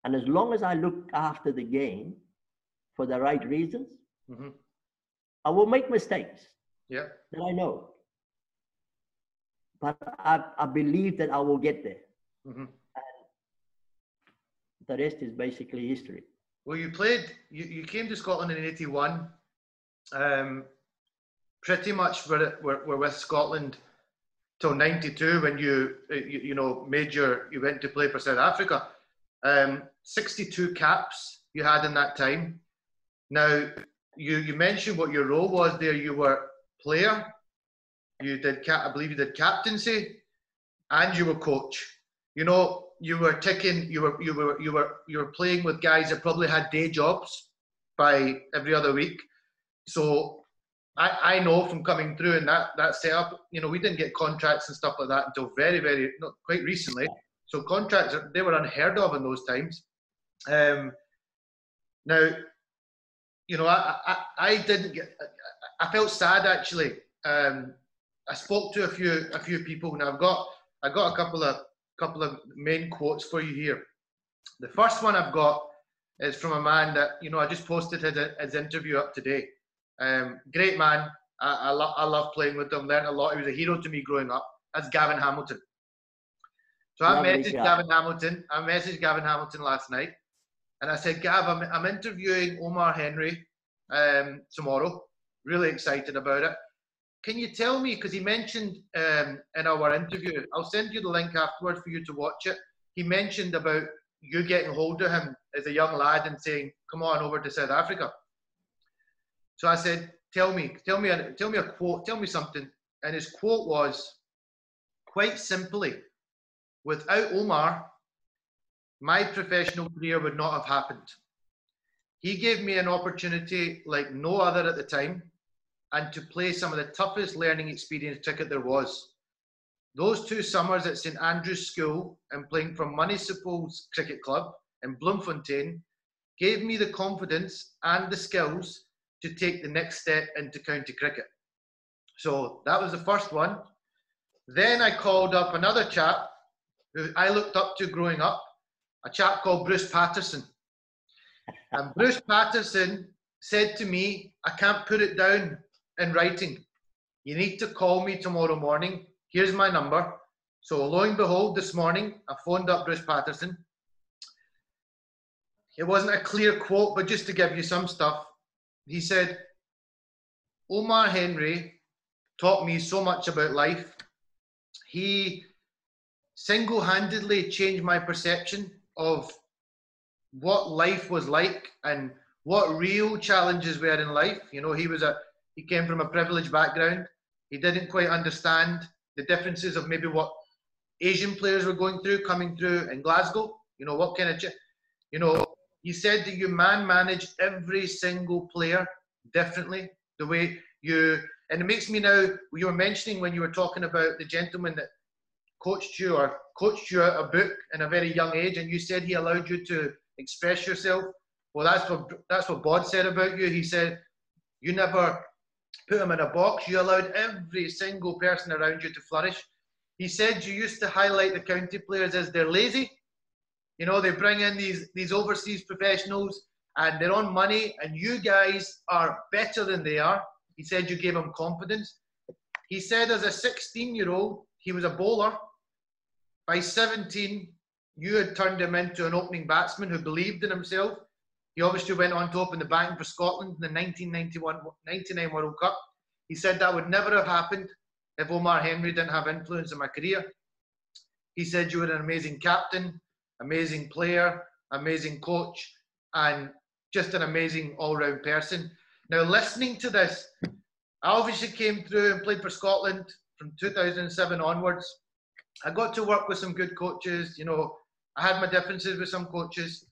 And as long as I look after the game for the right reasons, mm-hmm. I will make mistakes. Yeah. That I know. But I, I believe that I will get there. Mm-hmm. the rest is basically history. Well, you played, you, you came to Scotland in 81. Um, pretty much were, were, were with Scotland till 92 when you, you, you know, made your, you went to play for South Africa. Um, 62 caps you had in that time. Now, you, you mentioned what your role was there. You were player, you did, I believe you did captaincy, and you were coach. You know, you were ticking, you were, you were, you were, you were playing with guys that probably had day jobs by every other week. So I, I know from coming through in that that setup, you know, we didn't get contracts and stuff like that until very, very not quite recently. So contracts they were unheard of in those times. Um, now, you know, I, I, I didn't get. I felt sad actually. Um, I spoke to a few a few people, and I've got I got a couple of couple of main quotes for you here. The first one I've got is from a man that you know I just posted his, his interview up today. Um, great man. I, I, lo- I love playing with him. Learned a lot. He was a hero to me growing up. That's Gavin Hamilton. So I messaged Gavin Hamilton. I messaged Gavin Hamilton last night, and I said, Gav, I'm, I'm interviewing Omar Henry um, tomorrow. Really excited about it. Can you tell me, because he mentioned um, in our interview, I'll send you the link afterwards for you to watch it. He mentioned about you getting hold of him as a young lad and saying, "Come on over to South Africa." So I said, "Tell me, tell me, tell me a quote, tell me something." And his quote was, quite simply, "Without Omar, my professional career would not have happened. He gave me an opportunity like no other at the time, and to play some of the toughest learning experience cricket there was." Those two summers at St Andrew's School and playing for Municipal's Cricket Club in Bloemfontein gave me the confidence and the skills to take the next step into county cricket. So that was the first one. Then I called up another chap who I looked up to growing up, a chap called Bruce Patterson. And Bruce Patterson said to me, I can't put it down in writing. You need to call me tomorrow morning. Here's my number. So lo and behold, this morning I phoned up Bruce Patterson. It wasn't a clear quote, but just to give you some stuff, he said, Omar Henry taught me so much about life. He single handedly changed my perception of what life was like and what real challenges were in life. You know, he was a he came from a privileged background. He didn't quite understand the differences of maybe what Asian players were going through coming through in Glasgow. You know, what kind of you know, he said that you man manage every single player differently. The way you, and it makes me now, you were mentioning when you were talking about the gentleman that coached you or coached you out a book in a very young age, and you said he allowed you to express yourself. Well, that's what that's what Bod said about you. He said you never put him in a box. You allowed every single person around you to flourish. He said you used to highlight the county players as they're lazy you know, they bring in these these overseas professionals and they're on money, and you guys are better than they are. He said you gave them confidence. He said as a 16 year old, he was a bowler. By 17, you had turned him into an opening batsman who believed in himself. He obviously went on to open the batting for Scotland in the 1991 99 World Cup. He said that would never have happened if Omar Henry didn't have influence in my career. He said you were an amazing captain, amazing player, amazing coach, and just an amazing all round person. Now, listening to this, I obviously came through and played for Scotland from 2007 onwards. I got to work with some good coaches. You know, I had my differences with some coaches.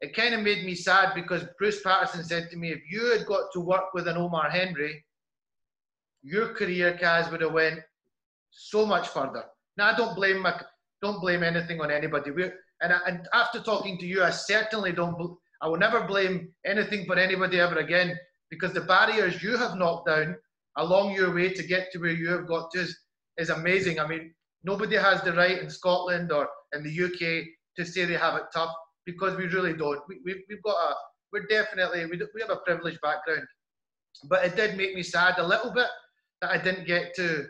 It kind of made me sad because Bruce Patterson said to me, if you had got to work with an Omar Henry, your career, Kaz, would have went so much further. Now, I don't blame my, don't blame anything on anybody. We're, and, I, and after talking to you, I certainly don't. I will never blame anything for anybody ever again because the barriers you have knocked down along your way to get to where you have got to is, is amazing. I mean, nobody has the right in Scotland or in the UK to say they have it tough because we really don't. We, we, we've got a, we're definitely, we, we have a privileged background. But it did make me sad a little bit that I didn't get to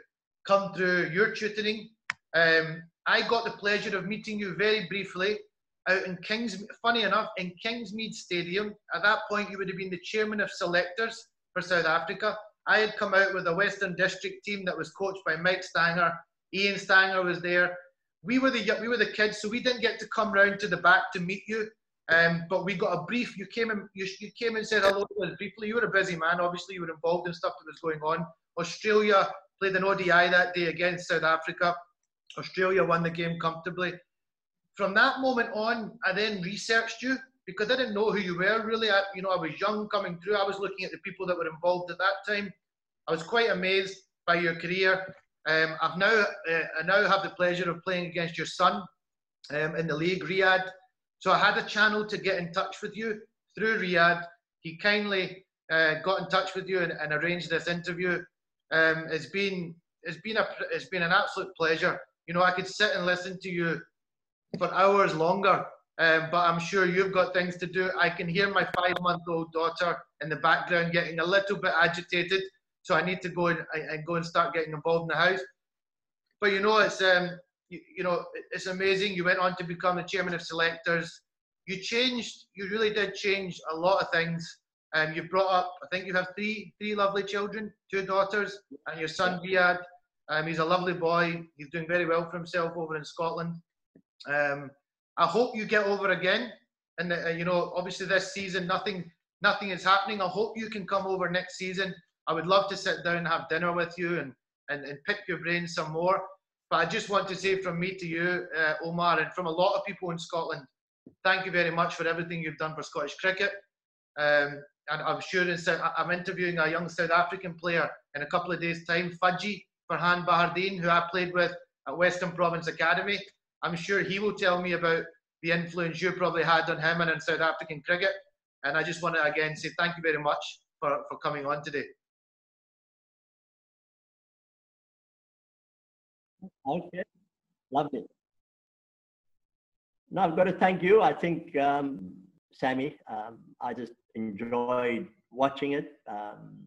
come through your tutoring. Um, I got the pleasure of meeting you very briefly out in Kings. Funny enough, in Kingsmead Stadium. At that point, you would have been the chairman of selectors for South Africa. I had come out with a Western District team that was coached by Mike Stanger. Ian Stanger was there. We were the we were the kids, so we didn't get to come round to the back to meet you. Um, but we got a brief. You came and you, you came and said hello to us briefly. You were a busy man. Obviously, you were involved in stuff that was going on. Australia played an ODI that day against South Africa. Australia won the game comfortably. From that moment on, I then researched you because I didn't know who you were really. I, you know, I was young coming through. I was looking at the people that were involved at that time. I was quite amazed by your career. Um, I've now uh, I now have the pleasure of playing against your son um, in the league, Riyadh. So I had a channel to get in touch with you through Riyadh. He kindly uh, got in touch with you and, and arranged this interview. Um, it's been it's been a it's been an absolute pleasure. You know, I could sit and listen to you for hours longer, um, but I'm sure you've got things to do. I can hear my five-month-old daughter in the background getting a little bit agitated, so I need to go and, and go and start getting involved in the house. But you know, it's um, you, you know, it's amazing. You went on to become the chairman of selectors. You changed. You really did change a lot of things. Um, you've brought up, I think you have three three lovely children, two daughters, and your son Riyadh. Um, he's a lovely boy. He's doing very well for himself over in Scotland. Um, I hope you get over again. And uh, you know, obviously this season, nothing nothing is happening. I hope you can come over next season. I would love to sit down and have dinner with you and and, and pick your brain some more. But I just want to say from me to you, uh, Omar, and from a lot of people in Scotland, thank you very much for everything you've done for Scottish cricket. Um, and I'm sure in, I'm interviewing a young South African player in a couple of days' time, Fudgy Farhan Bahardeen, who I played with at Western Province Academy. I'm sure he will tell me about the influence you probably had on him and in South African cricket. And I just want to again say thank you very much for, for coming on today. Okay, lovely. No, I've got to thank you. I think, um, Sammy, um, I just enjoyed watching it. Um,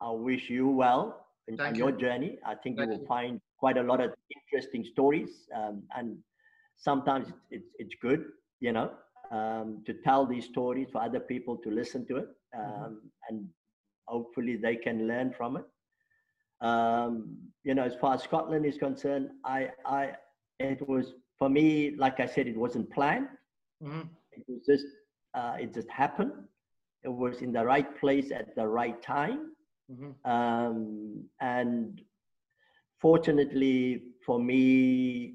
I wish you well in, on you. your journey. I think Thank you will find quite a lot of interesting stories, um, and sometimes it's, it's good, you know, um, to tell these stories for other people to listen to it, mm-hmm. um, and hopefully they can learn from it. Um, you know, as far as Scotland is concerned, I, I, it was for me, like I said, it wasn't planned. Mm-hmm. It was just, uh, it just happened. It was in the right place at the right time Mm-hmm. Um, and fortunately for me,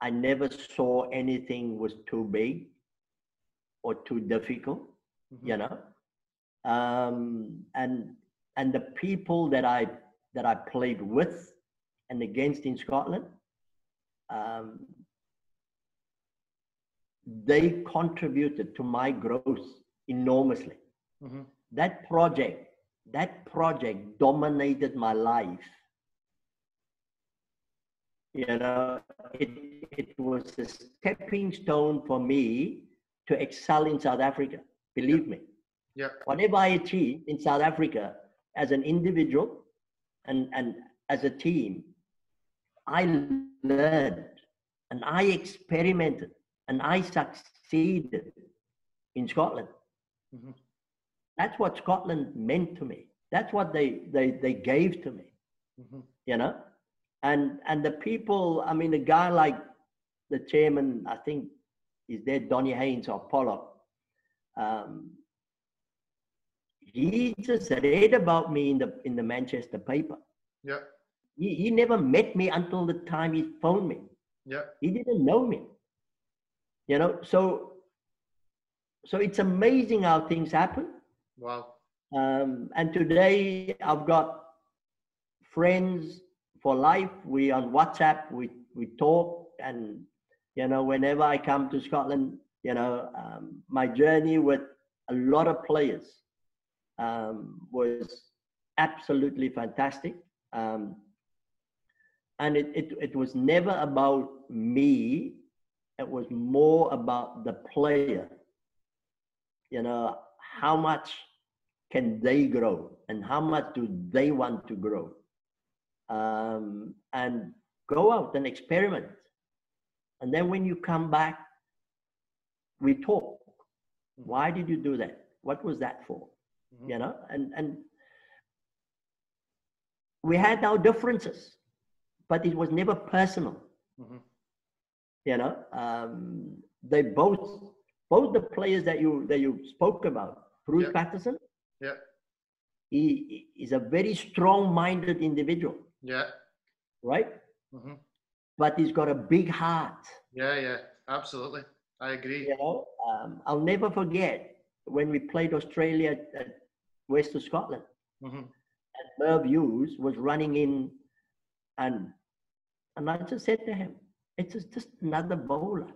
I never saw anything was too big or too difficult, mm-hmm. you know. Um, and and the people that I that I played with and against in Scotland, um, they contributed to my growth enormously. Mm-hmm. That project that project dominated my life. You know, it, it was a stepping stone for me to excel in South Africa. Believe me. Yeah. Whatever I achieved in South Africa as an individual and, and as a team, I learned and I experimented and I succeeded in Scotland. Mm-hmm. That's what Scotland meant to me. That's what they, they, they gave to me, mm-hmm. you know? And, and the people, I mean, a guy like the chairman, I think is there, Donny Haynes or Poloc, um, he just read about me in the, in the Manchester paper. Yeah. He, he never met me until the time he phoned me. Yeah. He didn't know me. You know, so so it's amazing how things happen. Wow. Um, and today I've got friends for life. We on WhatsApp, we we talk, and you know, whenever I come to Scotland, you know, um, my journey with a lot of players um, was absolutely fantastic. Um, and it, it, it was never about me. It was more about the player. You know how much can they grow and how much do they want to grow? Um, and go out and experiment. And then when you come back we talk. Mm-hmm. why did you do that? What was that for mm-hmm. you know and and we had our differences but it was never personal. Mm-hmm. You know, um, they both both the players that you that you spoke about, Bruce yeah. Patterson. Yeah. He is a very strong-minded individual. Yeah. Right. Mm-hmm. But he's got a big heart. Yeah, yeah, absolutely. I agree. You know, um, I'll never forget when we played Australia at West of Scotland. Mm-hmm. And Merv Hughes was running in and and I just said to him, it's just another bowler.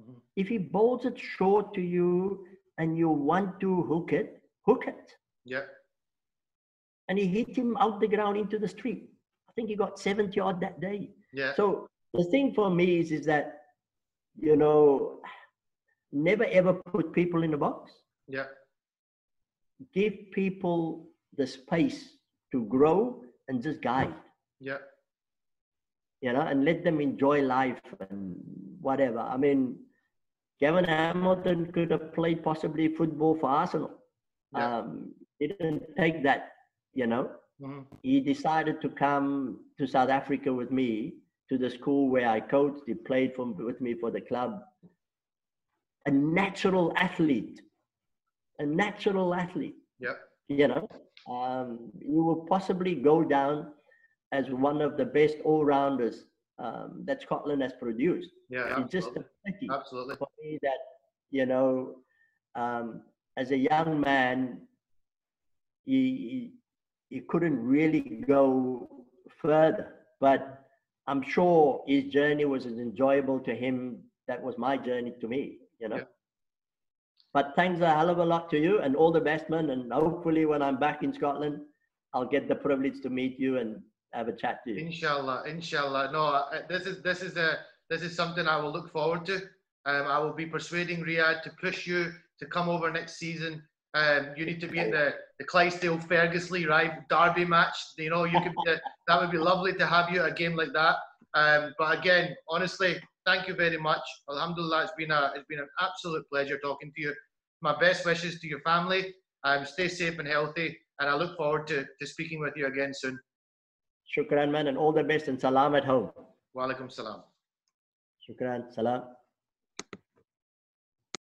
Mm-hmm. If he bowls it short to you and you want to hook it, hook it. Yeah. And he hit him out the ground into the street. I think he got 70 odd that day. Yeah. So the thing for me is, is that, you know, never ever put people in a box. Yeah. Give people the space to grow and just guide. Yeah you know, and let them enjoy life and whatever. I mean, Kevin Hamilton could have played possibly football for Arsenal. Yeah. Um, he didn't take that, you know. Mm-hmm. He decided to come to South Africa with me to the school where I coached. He played for, with me for the club. A natural athlete, a natural athlete. Yeah. You know, um, you will possibly go down as one of the best all-rounders um, that Scotland has produced. Yeah, it's just a pity absolutely. for me that you know, um, as a young man, he, he, he couldn't really go further. But I'm sure his journey was as enjoyable to him that was my journey to me. You know. Yeah. But thanks a hell of a lot to you and all the best, man. And hopefully, when I'm back in Scotland, I'll get the privilege to meet you and have a chat to you. Inshallah, inshallah. No, this is this is a this is something I will look forward to. Um, I will be persuading Riyadh to push you to come over next season. Um, you need to be in the, the Clydesdale Ferguslie right derby match. You know, you could that would be lovely to have you at a game like that. Um, but again, honestly, thank you very much. Alhamdulillah, it's been a it's been an absolute pleasure talking to you. My best wishes to your family. Um, stay safe and healthy, and I look forward to, to speaking with you again soon. Shukran, man, and all the best and salam at home. Wa alaikum salam. Shukran, salam.